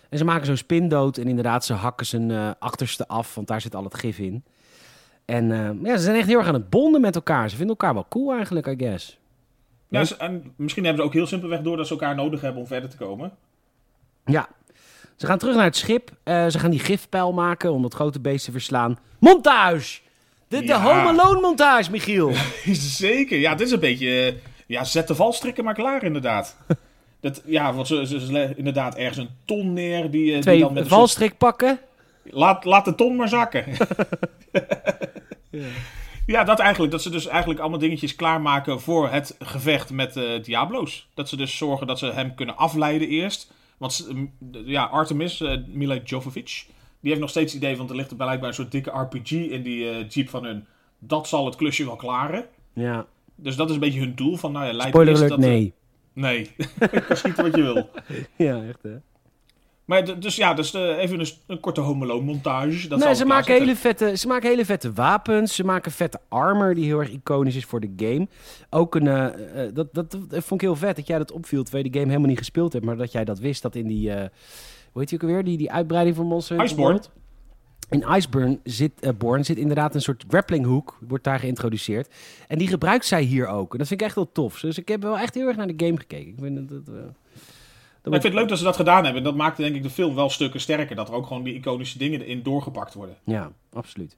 En ze maken zo'n spin dood en inderdaad, ze hakken zijn eh, achterste af, want daar zit al het gif in. En eh, ja, ze zijn echt heel erg aan het bonden met elkaar. Ze vinden elkaar wel cool eigenlijk, I guess. Ja, Ja. ze- en misschien hebben ze ook heel simpelweg door dat ze elkaar nodig hebben om verder te komen. Ja. Ze gaan terug naar het schip. Eh, ze gaan die gifpijl maken om dat grote beest te verslaan. Montage! De, de Ja. Home Alone montage, Michiel. Zeker, ja, dit is een beetje... eh, ja, zet de valstrikken maar klaar inderdaad. dat, ja, want ze, ze, inderdaad ergens een ton neer die, eh, die Twee dan met soort- valstrik pakken. Laat, laat de ton maar zakken. ja. dat eigenlijk. Dat ze dus eigenlijk allemaal dingetjes klaarmaken voor het gevecht met Diablo's. Dat ze dus zorgen dat ze hem kunnen afleiden eerst. Want ja, Artemis, eh Mila Jovovich, die heeft nog steeds het idee, want er ligt er blijkbaar een soort dikke RPG in die eh, jeep van hun. Dat zal het klusje wel klaren. Ja. Dus dat is een beetje hun doel. Van, nou ja, leid Spoiler alert, dat, eh, nee. nee, je kan schieten wat je wil. Ja, echt hè. Maar dus ja, dus eh, even een, een korte Home Alone montage. Dat nee, ze maken, hele vette, ze maken hele vette wapens. Ze maken vette armor die heel erg iconisch is voor de game. Ook een, eh, eh, dat, dat, dat vond ik heel vet dat jij dat opviel terwijl je de game helemaal niet gespeeld hebt. Maar dat jij dat wist dat in die, hoe heet die ook alweer, die, die uitbreiding van Monster Iceborne. In Iceborne zit, Born zit inderdaad een soort grappling hook, wordt daar geïntroduceerd. En die gebruikt zij hier ook. En dat vind ik echt wel tof. Dus ik heb wel echt heel erg naar de game gekeken. Ik vind dat Maar ik vind het leuk dat ze dat gedaan hebben. En dat maakt denk ik de film wel stukken sterker. Dat er ook gewoon die iconische dingen erin doorgepakt worden. Ja, absoluut.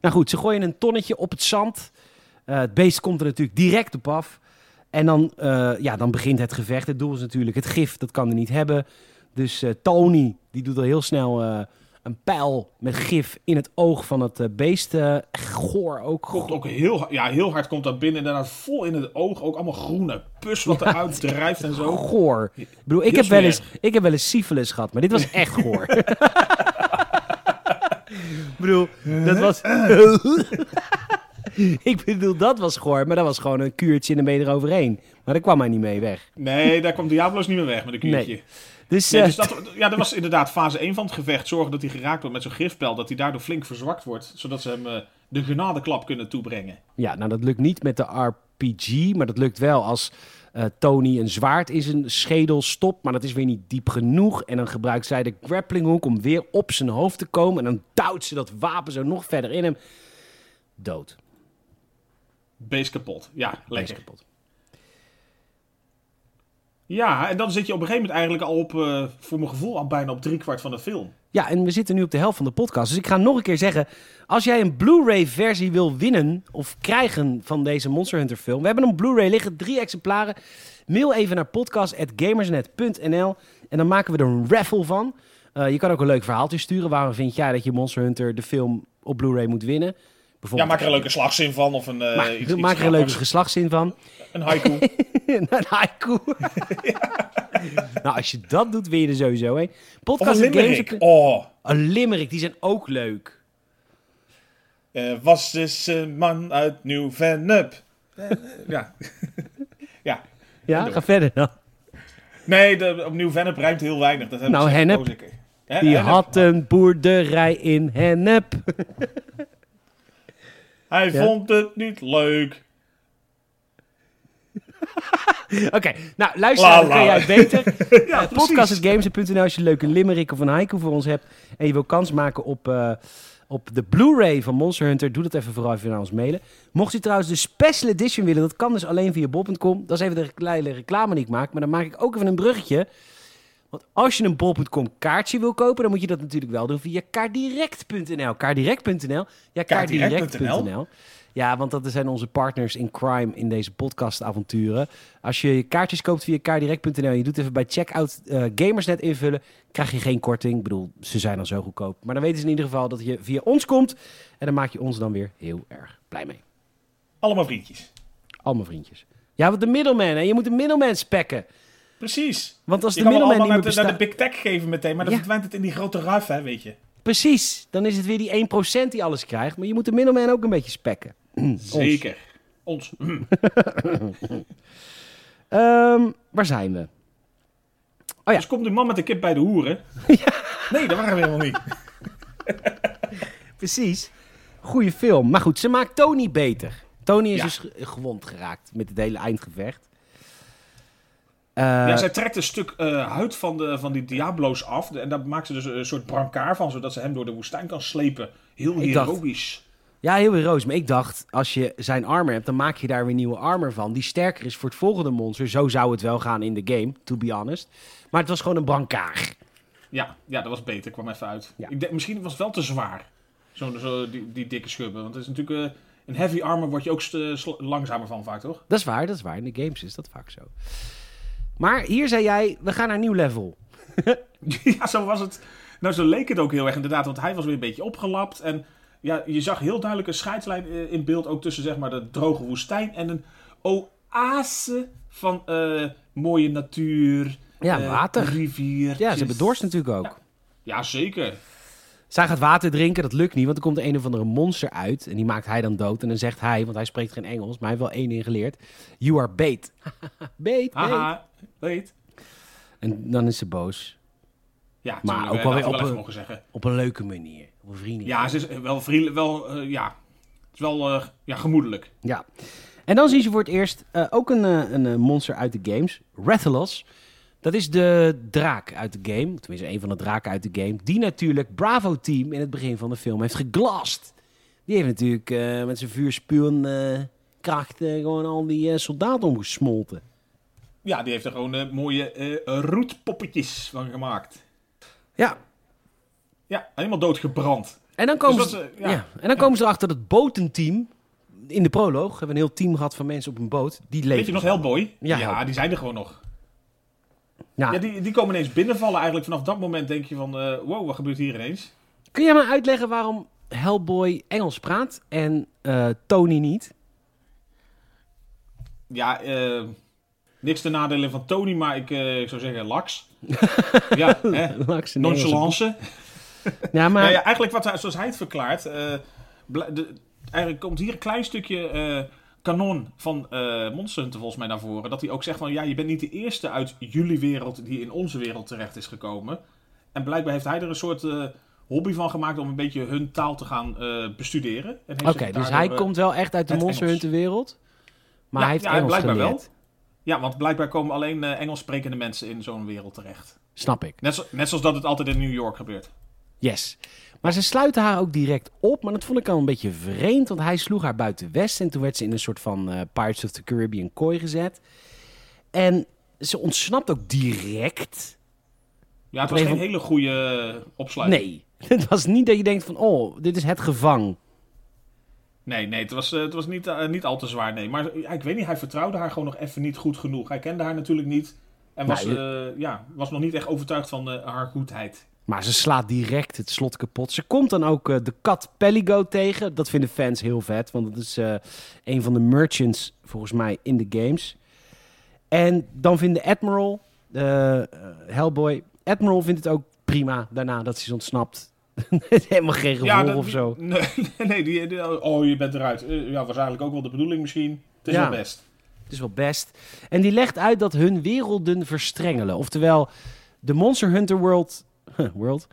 Nou goed, ze gooien een tonnetje op het zand. Eh, het beest komt er natuurlijk direct op af. En dan, eh, ja, dan begint het gevecht. Het doel is natuurlijk het gif, dat kan hij niet hebben. Dus eh, Tony, die doet al heel snel een pijl met gif in het oog van het eh, beest. eh, goor ook. Komt ook heel, ja, heel hard komt dat binnen. Inderdaad vol in het oog. Ook allemaal groene pus wat eruit drijft en zo. Goor. Ik bedoel, ik heb, wel eens, ik heb wel eens syphilis gehad, maar dit was echt goor. ik bedoel, dat was... ik bedoel, dat was goor, maar dat was gewoon een kuurtje en dan ben je eroverheen. Maar daar kwam hij niet mee weg. Nee, daar komt Diablo's niet meer weg met een kuurtje. Nee. Dus, Nee, eh, dus dat, ja, dat was inderdaad fase 1 van het gevecht. Zorgen dat hij geraakt wordt met zo'n gifpijl. Dat hij daardoor flink verzwakt wordt. Zodat ze hem eh, de genadeklap kunnen toebrengen. ja, nou dat lukt niet met de RPG, maar dat lukt wel als eh, Tony een zwaard in zijn schedel stopt. Maar dat is weer niet diep genoeg. En dan gebruikt zij de grappling hook om weer op zijn hoofd te komen. En dan duwt ze dat wapen zo nog verder in hem. Dood. Beest kapot. Ja, lekker. kapot. Ja, en dan zit je op een gegeven moment eigenlijk al op, eh, voor mijn gevoel, al bijna op driekwart van de film. Ja, en we zitten nu op de helft van de podcast. Dus ik ga nog een keer zeggen: als jij een Blu-ray versie wil winnen of krijgen van deze Monster Hunter film, we hebben een Blu-ray liggen, drie exemplaren. Mail even naar podcast@gamersnet.nl en dan maken we er een raffle van. Eh, je kan ook een leuk verhaaltje sturen. Waarom vind jij dat je Monster Hunter de film op Blu-ray moet winnen? Ja, maak er een leuke slagzin van of een, eh maak, iets, iets maak er een leuke geslachtszin van. Een haiku. een haiku. nou, als je dat doet, win je er sowieso hè. of Podcast een Games- limerick. Oh, Een limerick, die zijn ook leuk. er was dus een man uit Nieuw-Vennep. ja. ja. Ja, Door. ga verder dan. Nee, de, opnieuw Vennep rijmt heel weinig. Dat Nou, Hennep, Die Hennep. had een boerderij in Hennep. Hij Ja. vond het niet leuk. Oké, nou luister, dan kun jij beter. Ja, Uh, Podcast.games.nl als je een leuke limerick of een haiku voor ons hebt. En je wil kans maken op, eh, op de Blu-ray van Monster Hunter. Doe dat even vooral even naar ons mailen. Mocht u trouwens de special edition willen, dat kan dus alleen via bol.com. Dat is even de kleine reclame die ik maak. Maar dan maak ik ook even een bruggetje. Want als je een bol.com kaartje wil kopen, dan moet je dat natuurlijk wel doen via kaardirect.nl. Kaardirect.nl? Ja, Kaardirect.nl? Ja, want dat zijn onze partners in crime in deze podcastavonturen. Als je je kaartjes koopt via kaardirect.nl en je doet even bij checkout eh, Gamersnet invullen, krijg je geen korting. Ik bedoel, ze zijn al zo goedkoop. Maar dan weten ze in ieder geval dat je via ons komt. En dan maak je ons dan weer heel erg blij mee. Allemaal vriendjes. Allemaal vriendjes. Ja, want de middleman, hè? je moet de middleman spekken. Precies. Want als Je de allemaal niet naar meer de, naar bestaat... de big tech geven meteen, maar dan Ja. verdwijnt het in die grote ruif, hè, weet je. Precies, dan is het weer die 1% die alles krijgt. Maar je moet de middleman ook een beetje spekken. Zeker. Ons. Ehm, waar zijn we? Oh ja. Dus komt die man met de kip bij de hoeren. Nee, dat waren we helemaal niet. Precies. Goeie film. Maar goed, ze maakt Tony beter. Tony is Ja. dus ge- gewond geraakt met het hele eindgevecht. Eh, ja, zij trekt een stuk eh, huid van, de, van die Diablo's af. En daar maakt ze dus een soort brancard van, zodat ze hem door de woestijn kan slepen. Heel dacht- heroïsch. ja, heel heroïs. Maar ik dacht, als je zijn armor hebt, dan maak je daar weer nieuwe armor van. Die sterker is voor het volgende monster. Zo zou het wel gaan in de game, to be honest. Maar het was gewoon een brancard. Ja, ja, dat was beter. kwam even uit. Ja. Ik denk, misschien was het wel te zwaar. Zo, zo, die, die dikke schubben. Want het is natuurlijk... eh een heavy armor word je ook langzamer van vaak, toch? Dat is waar, dat is waar. In de games is dat vaak zo. Maar hier zei jij, we gaan naar een nieuw level. ja, zo was het. Nou, zo leek het ook heel erg inderdaad. Want hij was weer een beetje opgelapt. En ja, je zag heel duidelijk een scheidslijn eh, in beeld. Ook tussen zeg maar de droge woestijn en een oase van eh, mooie natuur. Ja, eh, water. Rivier. Ja, ze hebben dorst natuurlijk ook. Ja, zeker. Zij gaat water drinken, dat lukt niet, want er komt een of andere monster uit. En die maakt hij dan dood. En dan zegt hij, want hij spreekt geen Engels, maar hij heeft wel één ding geleerd. You are bait. bait, bait. Weet. En dan is ze boos. Ja, Maar tuurlijk, ook eh, wel weer op een-. Op een leuke manier. Op een vriendelijke Ja, ze is wel vriendelijk, wel, eh, ja. Het is wel eh, ja, gemoedelijk. Ja. En dan zien ze voor het eerst eh, ook een, eh, een eh, monster uit de games. Rathalos. Dat is de draak uit de game. Tenminste, een van de draken uit de game. Die natuurlijk Bravo Team in het begin van de film heeft geglast. Die heeft natuurlijk eh, met zijn vuurspuwen eh kracht eh, gewoon al die eh, soldaten omgesmolten. Ja, die heeft er gewoon eh, mooie eh roetpoppetjes van gemaakt. Ja. Ja, helemaal doodgebrand. En dan komen, Dus ze, dat, eh, ja. ja. En dan komen ze erachter dat het botenteam... In de proloog hebben we een heel team gehad van mensen op een boot. Die leven. Weet je nog Hellboy? Ja, Ja, Hellboy. die zijn er gewoon nog. Ja. Die, die komen ineens binnenvallen. Eigenlijk vanaf dat moment denk je van... wow, wat gebeurt hier ineens? Kun jij me uitleggen waarom Hellboy Engels praat en Tony niet? Ja, eh, niks te nadelen van Tony, maar ik, eh, ik zou zeggen Lax. ja, hè? Laks Nonchalance. Ja, maar Nou ja, eigenlijk wat hij, zoals hij het verklaart... de- eigenlijk komt hier een klein stukje eh, kanon van eh Monster Hunter volgens mij naar voren. Dat hij ook zegt van... Ja, je bent niet de eerste uit jullie wereld die in onze wereld terecht is gekomen. En blijkbaar heeft hij er een soort... hobby van gemaakt om een beetje hun taal te gaan bestuderen. Oké, dus hij komt wel echt uit de Monster. Hunter wereld. Maar Ja, hij heeft ja, Engels blijkbaar wel. Ja, want blijkbaar komen alleen eh, Engels sprekende mensen in zo'n wereld terecht. Snap ik. Net, zo- net zoals dat het altijd in New York gebeurt. Yes. Maar ze sluiten haar ook direct op. Maar dat vond ik al een beetje vreemd. Want hij sloeg haar buiten West. En toen werd ze in een soort van eh, Pirates of the Caribbean kooi gezet. En ze ontsnapt ook direct. Ja, het was een geen van- hele goede opsluiting. Nee. Het was niet dat je denkt van... Oh, dit is het gevang. Nee, nee, het was, eh, het was niet, eh, niet al te zwaar, nee. Maar ik weet niet, hij vertrouwde haar gewoon nog even niet goed genoeg. Hij kende haar natuurlijk niet. En was, Nee, eh, ja, was nog niet echt overtuigd van haar goedheid. Maar ze slaat direct het slot kapot. Ze komt dan ook de kat Peligo tegen. Dat vinden fans heel vet, want dat is een van de merchants volgens mij in de games. En dan vindt de Admiral, Hellboy, Admiral vindt het ook prima daarna dat ze is ontsnapt. Helemaal geen gevolg dat- of zo. Nee, nee die, die- oh, je bent eruit. Eh, ja, was eigenlijk ook wel de bedoeling misschien. Het is Ja. wel best. is wel best. En die legt uit dat hun werelden verstrengelen. Oftewel, de Monster Hunter World... world?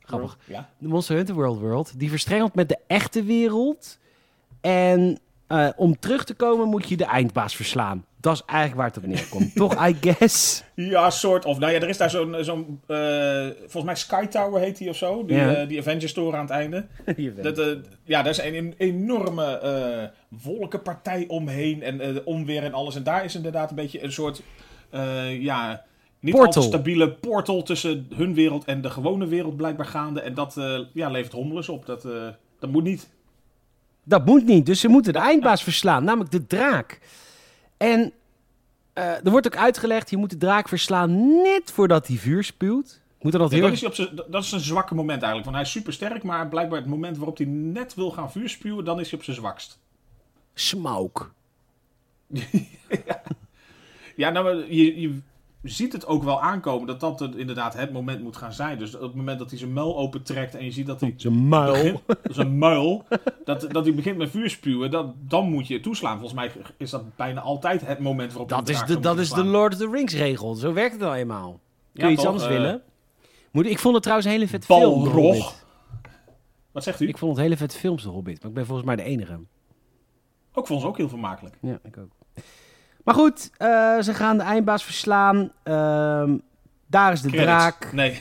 Grappig. Ja. De Monster Hunter World World, die verstrengelt met de echte wereld. En eh, om terug te komen moet je de eindbaas verslaan. Dat is eigenlijk waar het op neerkomt. Toch, I guess? Ja, soort of. Nou ja, er is daar zo'n, zo'n eh, volgens mij Sky Tower heet die of zo. Die, Ja. eh, die Avengers Tower aan het einde. Dat, eh, ja, daar is een, een enorme wolkenpartij omheen en onweer en alles. En daar is inderdaad een beetje een soort, ja, niet al Portal. te stabiele portal tussen hun wereld en de gewone wereld blijkbaar gaande. En dat ja, levert hommeles op. Dat, dat moet niet. Dat moet niet, dus ze moeten de eindbaas verslaan, namelijk de draak. En er wordt ook uitgelegd, je moet de draak verslaan net voordat hij vuur spuwt. Moet er dat Ja, heel dat, is op zijn- dat is een zwakke moment eigenlijk. Want hij is super sterk, maar blijkbaar het moment waarop hij net wil gaan vuur spuwen, dan is hij op zijn zwakst. smoke. Ja, nou, maar je, je ziet het ook wel aankomen dat dat er inderdaad het moment moet gaan zijn. Dus op het moment dat hij zijn muil opentrekt en je ziet dat hij Zijn muil. begint, zijn muil, dat, dat hij begint met vuur spuwen, dat, dan moet je toeslaan. Volgens mij is dat bijna altijd het moment waarop je Dat is de, dat is de. Lord of the Rings regel. Zo werkt het nou eenmaal. Kun Ja, je iets toch? anders Eh, willen? Moet, ik vond het trouwens een hele vet film. Balrog. Wat zegt u? Ik vond het hele vet films, de Hobbit. Maar ik ben volgens mij de enige. Ook vond ze ook heel vermakelijk. Ja, ik ook. Maar goed, eh, ze gaan de eindbaas verslaan. Ehm, daar is de Credits. draak. Nee.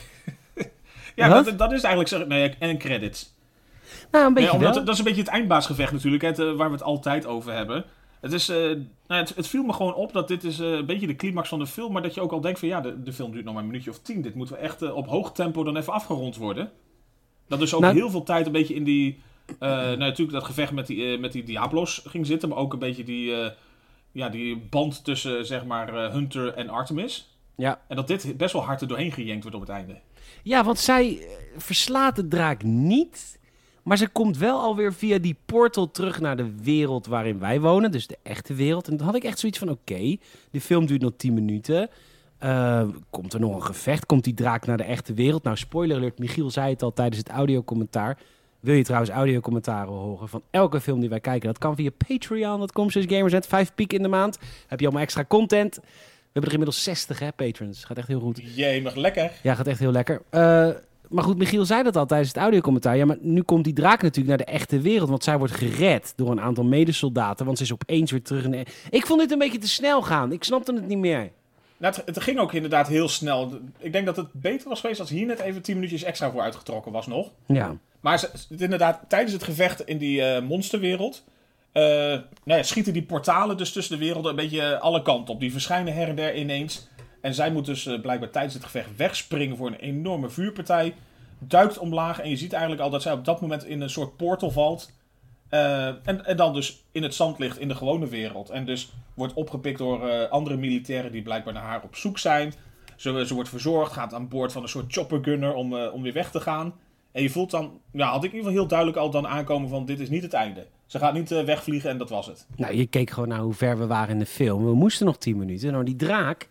ja, dat, dat is eigenlijk... zeg- Nee, en credits. Nou, een beetje Nee, omdat, dat is een beetje het eindbaasgevecht natuurlijk, hè, het, eh, waar we het altijd over hebben. Het, is, eh, nou, het, het viel me gewoon op dat dit is een beetje de climax van de film, maar dat je ook al denkt van ja, de, de film duurt nog maar een minuutje of tien. Dit moeten we echt op hoog tempo dan even afgerond worden. Dat dus ook Nou- heel veel tijd een beetje in die, nou, natuurlijk dat gevecht met die, met die Diablos ging zitten, maar ook een beetje die, ja, die band tussen zeg maar eh, Hunter en Artemis. Ja. En dat dit best wel hard er doorheen gejenkt wordt op het einde. ja, want zij eh, verslaat de draak niet. Maar ze komt wel alweer via die portal terug naar de wereld waarin wij wonen. Dus de echte wereld. En dan had ik echt zoiets van: oké, de film duurt nog 10 minuten. Eh, komt er nog een gevecht? Komt die draak naar de echte wereld? Nou, spoiler alert, Michiel zei het al tijdens het audiocommentaar. Wil je trouwens audiocommentaren horen van elke film die wij kijken? Dat kan via patreon.com slash gamersnet. Vijf piek in de maand. Heb je allemaal extra content. We hebben er inmiddels 60 hè, patrons. Gaat echt heel goed. Jee, nog lekker. Ja, gaat echt heel lekker. Eh, maar goed, Michiel zei dat al tijdens het audiocommentaar. Ja, maar nu komt die draak natuurlijk naar de echte wereld. Want zij wordt gered door een aantal medesoldaten. Want ze is opeens weer terug in de... Ik vond dit een beetje te snel gaan. Ik snapte het niet meer. Nou, het, het ging ook inderdaad heel snel. Ik denk dat het beter was geweest als hier net even 10 minuutjes extra voor uitgetrokken was nog. Ja. Maar ze, inderdaad, tijdens het gevecht in die eh, monsterwereld. eh, nou ja, schieten die portalen dus tussen de werelden een beetje alle kanten op. Die verschijnen her en der ineens. En zij moet dus eh, blijkbaar tijdens het gevecht wegspringen voor een enorme vuurpartij. Duikt omlaag en je ziet eigenlijk al dat zij op dat moment in een soort portal valt. Eh, en, en dan dus in het zand ligt in de gewone wereld. En dus wordt opgepikt door eh, andere militairen die blijkbaar naar haar op zoek zijn. Ze, ze wordt verzorgd, gaat aan boord van een soort choppergunner om, eh, om weer weg te gaan. En je voelt dan, ja, had ik in ieder geval heel duidelijk al dan aankomen van dit is niet het einde. Ze gaat niet eh, wegvliegen en dat was het. Nou, je keek gewoon naar hoe ver we waren in de film. We moesten nog 10 minuten. Nou, die draak,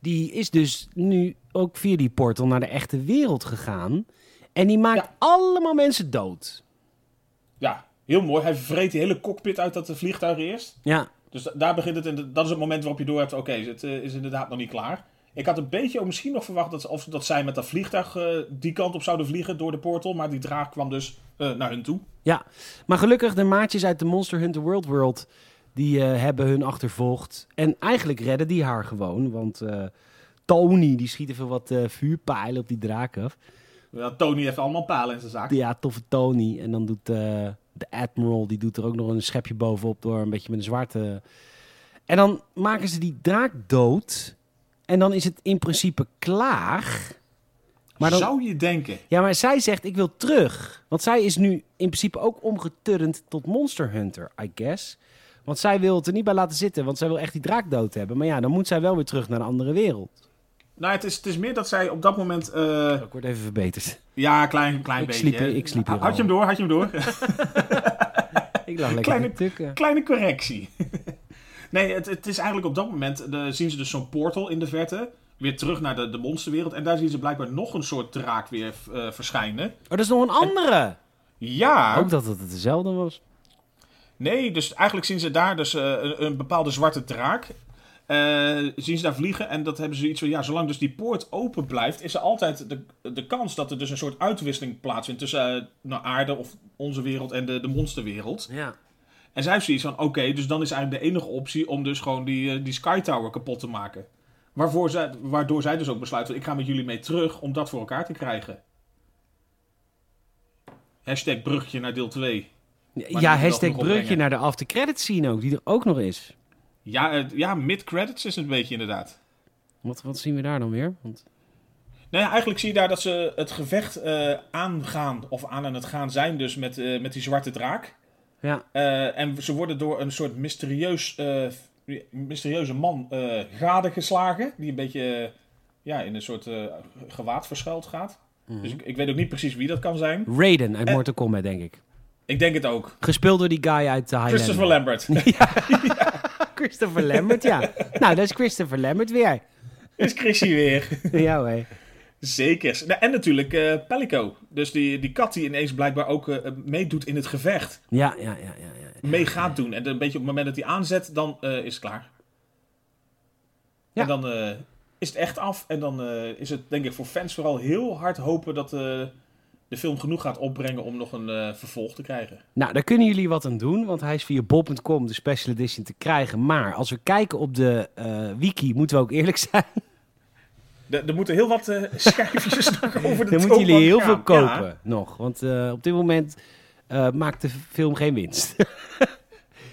die is dus nu ook via die portal naar de echte wereld gegaan. En die maakt Ja. allemaal mensen dood. Ja, heel mooi. Hij vreet die hele cockpit uit dat de vliegtuig eerst. Ja, Dus da- daar begint het. En dat is het moment waarop je door hebt, oké, het eh, is inderdaad nog niet klaar. Ik had een beetje ook misschien nog verwacht dat, of, dat zij met dat vliegtuig eh, die kant op zouden vliegen door de portal. Maar die draak kwam dus eh, naar hun toe. Ja, maar gelukkig de maatjes uit de Monster Hunter World World... die eh, hebben hun achtervolgd. En eigenlijk redden die haar gewoon. Want Tony die schiet even wat vuurpijlen op die draak af. Ja, Tony heeft allemaal palen in zijn zaak. Ja, toffe Tony. En dan doet de Admiral... die doet er ook nog een schepje bovenop... door een beetje met een zwarte... En dan maken ze die draak dood... En dan is het in principe klaar. Maar dan, Zou je denken. Ja, maar zij zegt ik wil terug. Want zij is nu in principe ook omgeturnd tot Monster Hunter, I guess. Want zij wil het er niet bij laten zitten, want zij wil echt die draak dood hebben. Maar ja, dan moet zij wel weer terug naar een andere wereld. Nou, het is, het is meer dat zij op dat moment... eh, Ik word even verbeterd. ja, klein, klein Ik beetje. sliep- ik sliep hier Had je hem door, had je hem door. Ik lag lekker Kleine- tukken. Kleine correctie. nee, het, het is eigenlijk op dat moment... De, zien ze dus zo'n portal in de verte. Weer terug naar de, de monsterwereld. En daar zien ze blijkbaar nog een soort draak weer eh, verschijnen. Oh, dat is nog een andere. Ja, Ook dat het dezelfde was. Nee, dus eigenlijk zien ze daar dus eh, een, een bepaalde zwarte draak. eh, zien ze daar vliegen en dat hebben ze iets van, ja, zolang dus die poort open blijft, is er altijd de, de kans dat er dus een soort uitwisseling plaatsvindt tussen eh, nou, aarde of onze wereld en de, de monsterwereld. Ja. En zij heeft zoiets van, oké, dus dan is eigenlijk de enige optie om dus gewoon die, eh, die Sky Tower kapot te maken. Waarvoor zij, waardoor zij dus ook besluit, van, ik ga met jullie mee terug om dat voor elkaar te krijgen. Hashtag bruggetje naar deel 2. Ja, hashtag brugje naar de after credits scene ook, die er ook nog is. Ja, het- ja mid-credits is het een beetje inderdaad. Wat, wat zien we daar dan weer? Want, Nou ja, eigenlijk zie je daar dat ze het gevecht eh, aangaan, of aan het gaan zijn dus met, eh, met die zwarte draak. Ja, Eh, en ze worden door een soort mysterieus, eh, mysterieuze man eh gadegeslagen. Die een beetje ja, in een soort gewaad verschuild gaat. Mhm. Dus ik, ik weet ook niet precies wie dat kan zijn. Raiden uit Eh. Mortal Kombat, denk ik. Ik denk het ook. Gespeeld door die guy uit de Highlander. Christopher Lambert. Christopher Lambert, ja. nou, dat is Christopher Lambert weer. is Chrissy weer. ja, hé. Zeker. Nou, en natuurlijk eh Pelico. Dus die, die kat die ineens blijkbaar ook eh, meedoet in het gevecht. Ja, ja, ja, ja, ja. Mee gaat doen. En een beetje op het moment dat hij aanzet, dan eh, is het klaar. Ja. En dan eh, is het echt af. En dan eh, is het denk ik voor fans vooral heel hard hopen dat eh, de film genoeg gaat opbrengen om nog een eh, vervolg te krijgen. Nou, daar kunnen jullie wat aan doen, want hij is via bol.com de special edition te krijgen. Maar als we kijken op de eh, wiki, moeten we ook eerlijk zijn. Er, er moeten heel wat eh schijfjes nog over de Dan moeten jullie heel gaan. veel kopen Ja. nog. Want eh, op dit moment eh, maakt de film geen winst.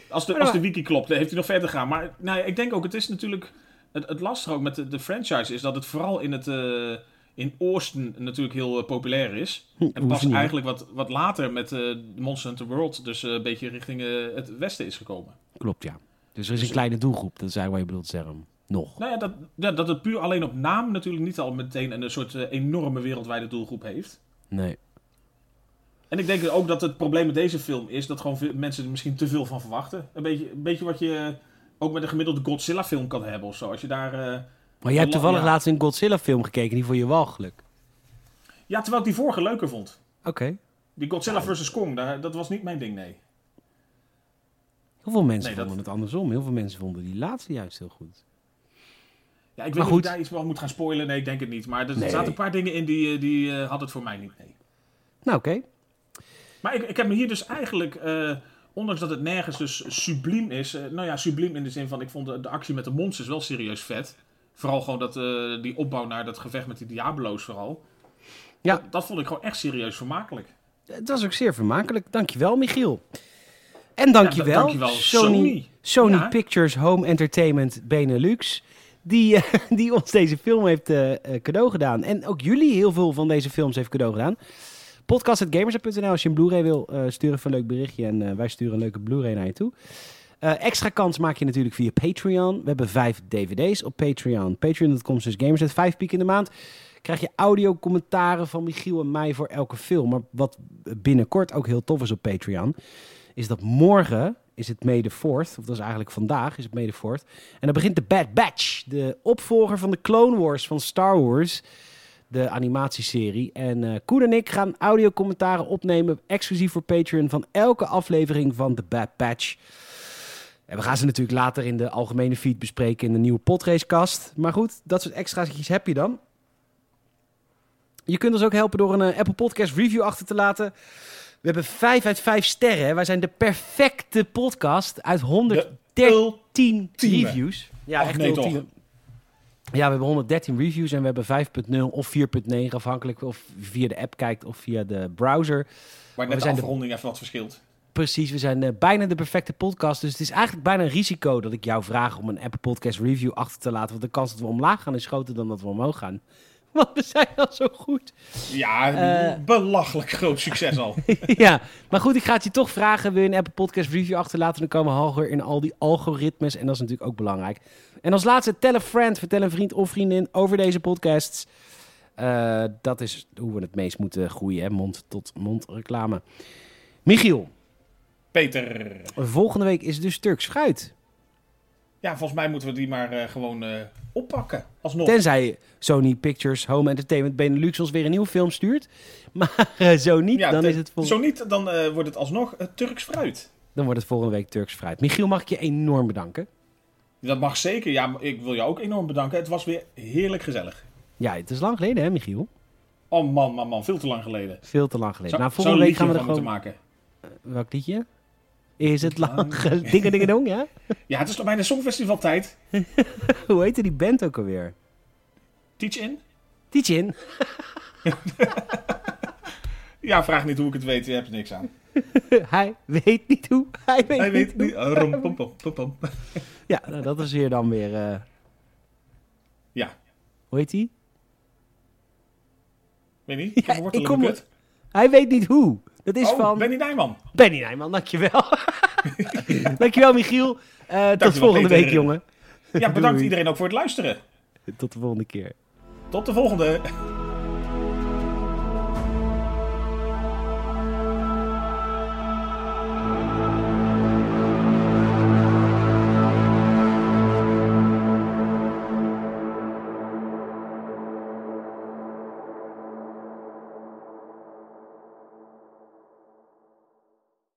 Als de, als de wiki klopt, dan heeft hij nog verder gaan. Maar nou, ja, ik denk ook, het is natuurlijk... Het, het lastige ook met de, de franchise is dat het vooral in het... eh, in Oosten natuurlijk heel populair is. En Hoeven pas eigenlijk wat, wat later met eh Monster Hunter World dus een beetje richting het westen is gekomen. Klopt, ja. Dus er is een kleine doelgroep, dat is eigenlijk wat je bedoelt zeggen. Nog. Nou ja, dat, ja, dat het puur alleen op naam natuurlijk niet al meteen een soort eh, enorme wereldwijde doelgroep heeft. Nee. En ik denk ook dat het probleem met deze film is dat gewoon veel, mensen er misschien te veel van verwachten. Een beetje, een beetje wat je ook met een gemiddelde Godzilla film kan hebben of zo. Als je daar... eh, Maar jij hebt toevallig Ja. laatst een Godzilla film gekeken, die vond je walgelijk. Ja, terwijl ik die vorige leuker vond. Oké. Die Godzilla vs. Kong, daar, dat was niet mijn ding, nee. Heel veel mensen Nee, dat- vonden het andersom. Heel veel mensen vonden die laatste juist heel goed. Ja, ik weet niet of ik daar iets van moet gaan spoilen. Nee, ik denk het niet. Maar er Nee. zaten een paar dingen in die, eh, die eh, hadden het voor mij niet. Nee. Nou, oké. Maar ik, ik heb me hier dus eigenlijk, eh, ondanks dat het nergens dus subliem is. nou ja, subliem in de zin van, ik vond de, de actie met de monsters wel serieus vet. Vooral gewoon dat, die opbouw naar dat gevecht met die Diablo's vooral. Ja. Dat, dat vond ik gewoon echt serieus vermakelijk. Het was ook zeer vermakelijk. Dankjewel, Michiel. En dankjewel, Ja, dankjewel, Sony, Sony. Sony Ja. Pictures Home Entertainment Benelux. Die, eh, die ons deze film heeft eh, eh, cadeau gedaan. En ook jullie heel veel van deze films heeft cadeau gedaan. Podcast.gamers.nl als je een Blu-ray wil, eh stuur een leuk berichtje. En wij sturen een leuke Blu-ray naar je toe. Extra kans maak je natuurlijk via Patreon. We hebben vijf dvd's op Patreon. Patreon.com slash gamersnet. Vijf piek in de maand. Krijg je audio commentaren van Michiel en mij voor elke film. Maar wat binnenkort ook heel tof is op Patreon... is dat morgen is het the 4th. Of dat is eigenlijk vandaag is het the 4th. En dan begint de Bad Batch. De opvolger van de Clone Wars van Star Wars. De animatieserie. En eh Koen en ik gaan audiocommentaren opnemen. Exclusief voor Patreon van elke aflevering van de Bad Batch. En we gaan ze natuurlijk later in de algemene feed bespreken in de nieuwe podracecast. Maar goed, dat soort extra's heb je dan. Je kunt ons ook helpen door een eh, Apple Podcast review achter te laten. We hebben 5 uit 5 sterren. Wij zijn de perfecte podcast uit 113 ultieme. reviews. Ja, Ach, echt nee, ultieme. Ja, we hebben 113 reviews en we hebben 5.0 of 4.9, afhankelijk of je via de app kijkt of via de browser. Waar we net de zijn de- afronding even wat verschilt. Precies, we zijn eh, bijna de perfecte podcast. Dus het is eigenlijk bijna een risico dat ik jou vraag om een Apple Podcast review achter te laten. Want de kans dat we omlaag gaan is groter dan dat we omhoog gaan. Want we zijn al zo goed. Ja, Eh. belachelijk groot succes al. ja, maar goed, ik ga het je toch vragen. Wil je een Apple Podcast review achterlaten? Dan komen we hoger in al die algoritmes. En dat is natuurlijk ook belangrijk. En als laatste, tell a friend. Vertel een vriend of vriendin over deze podcasts. Eh, dat is hoe we het meest moeten groeien. Hè? Mond tot mond reclame. Michiel, Peter. volgende week is dus Turks fruit. Ja, volgens mij moeten we die maar eh, gewoon eh, oppakken. Alsnog. Tenzij Sony Pictures Home Entertainment Benelux ons weer een nieuwe film stuurt. Maar eh, zo niet, Ja, dan te- is het vol... Zo niet, dan wordt het alsnog Turks fruit. Dan wordt het volgende week Turks fruit. Michiel, mag ik je enorm bedanken. Dat mag zeker. Ja, ik wil jou ook enorm bedanken. Het was weer heerlijk gezellig. Ja, het is lang geleden hè, Michiel? Oh man, man, man. Veel te lang geleden. Veel te lang geleden. Zo, nou, volgende week gaan we er gewoon... moeten maken. Welk liedje? Is het lang? Dingen, dingen, dong, ja? Ja, het is toch bijna Songfestival tijd. Hoe heette die band ook alweer? Teach in? Tietjin. Ja, vraag niet hoe ik het weet. Je hebt er niks aan. Hij weet niet hoe. Hij weet, Hij niet weet hoe. niet. Rom, pom, pom, pom, pom. Ja, nou, dat is hier dan weer... eh, Ja, hoe heet hij? weet niet. Ik Ja, ik in kom-. Hij weet niet hoe. Dat is Oh, van... Benny Nijman. Benny Nijman, dankjewel. dankjewel, Michiel. Eh, tot volgende week, jongen. Ja, bedankt iedereen ook voor het luisteren. Tot de volgende keer. Tot de volgende.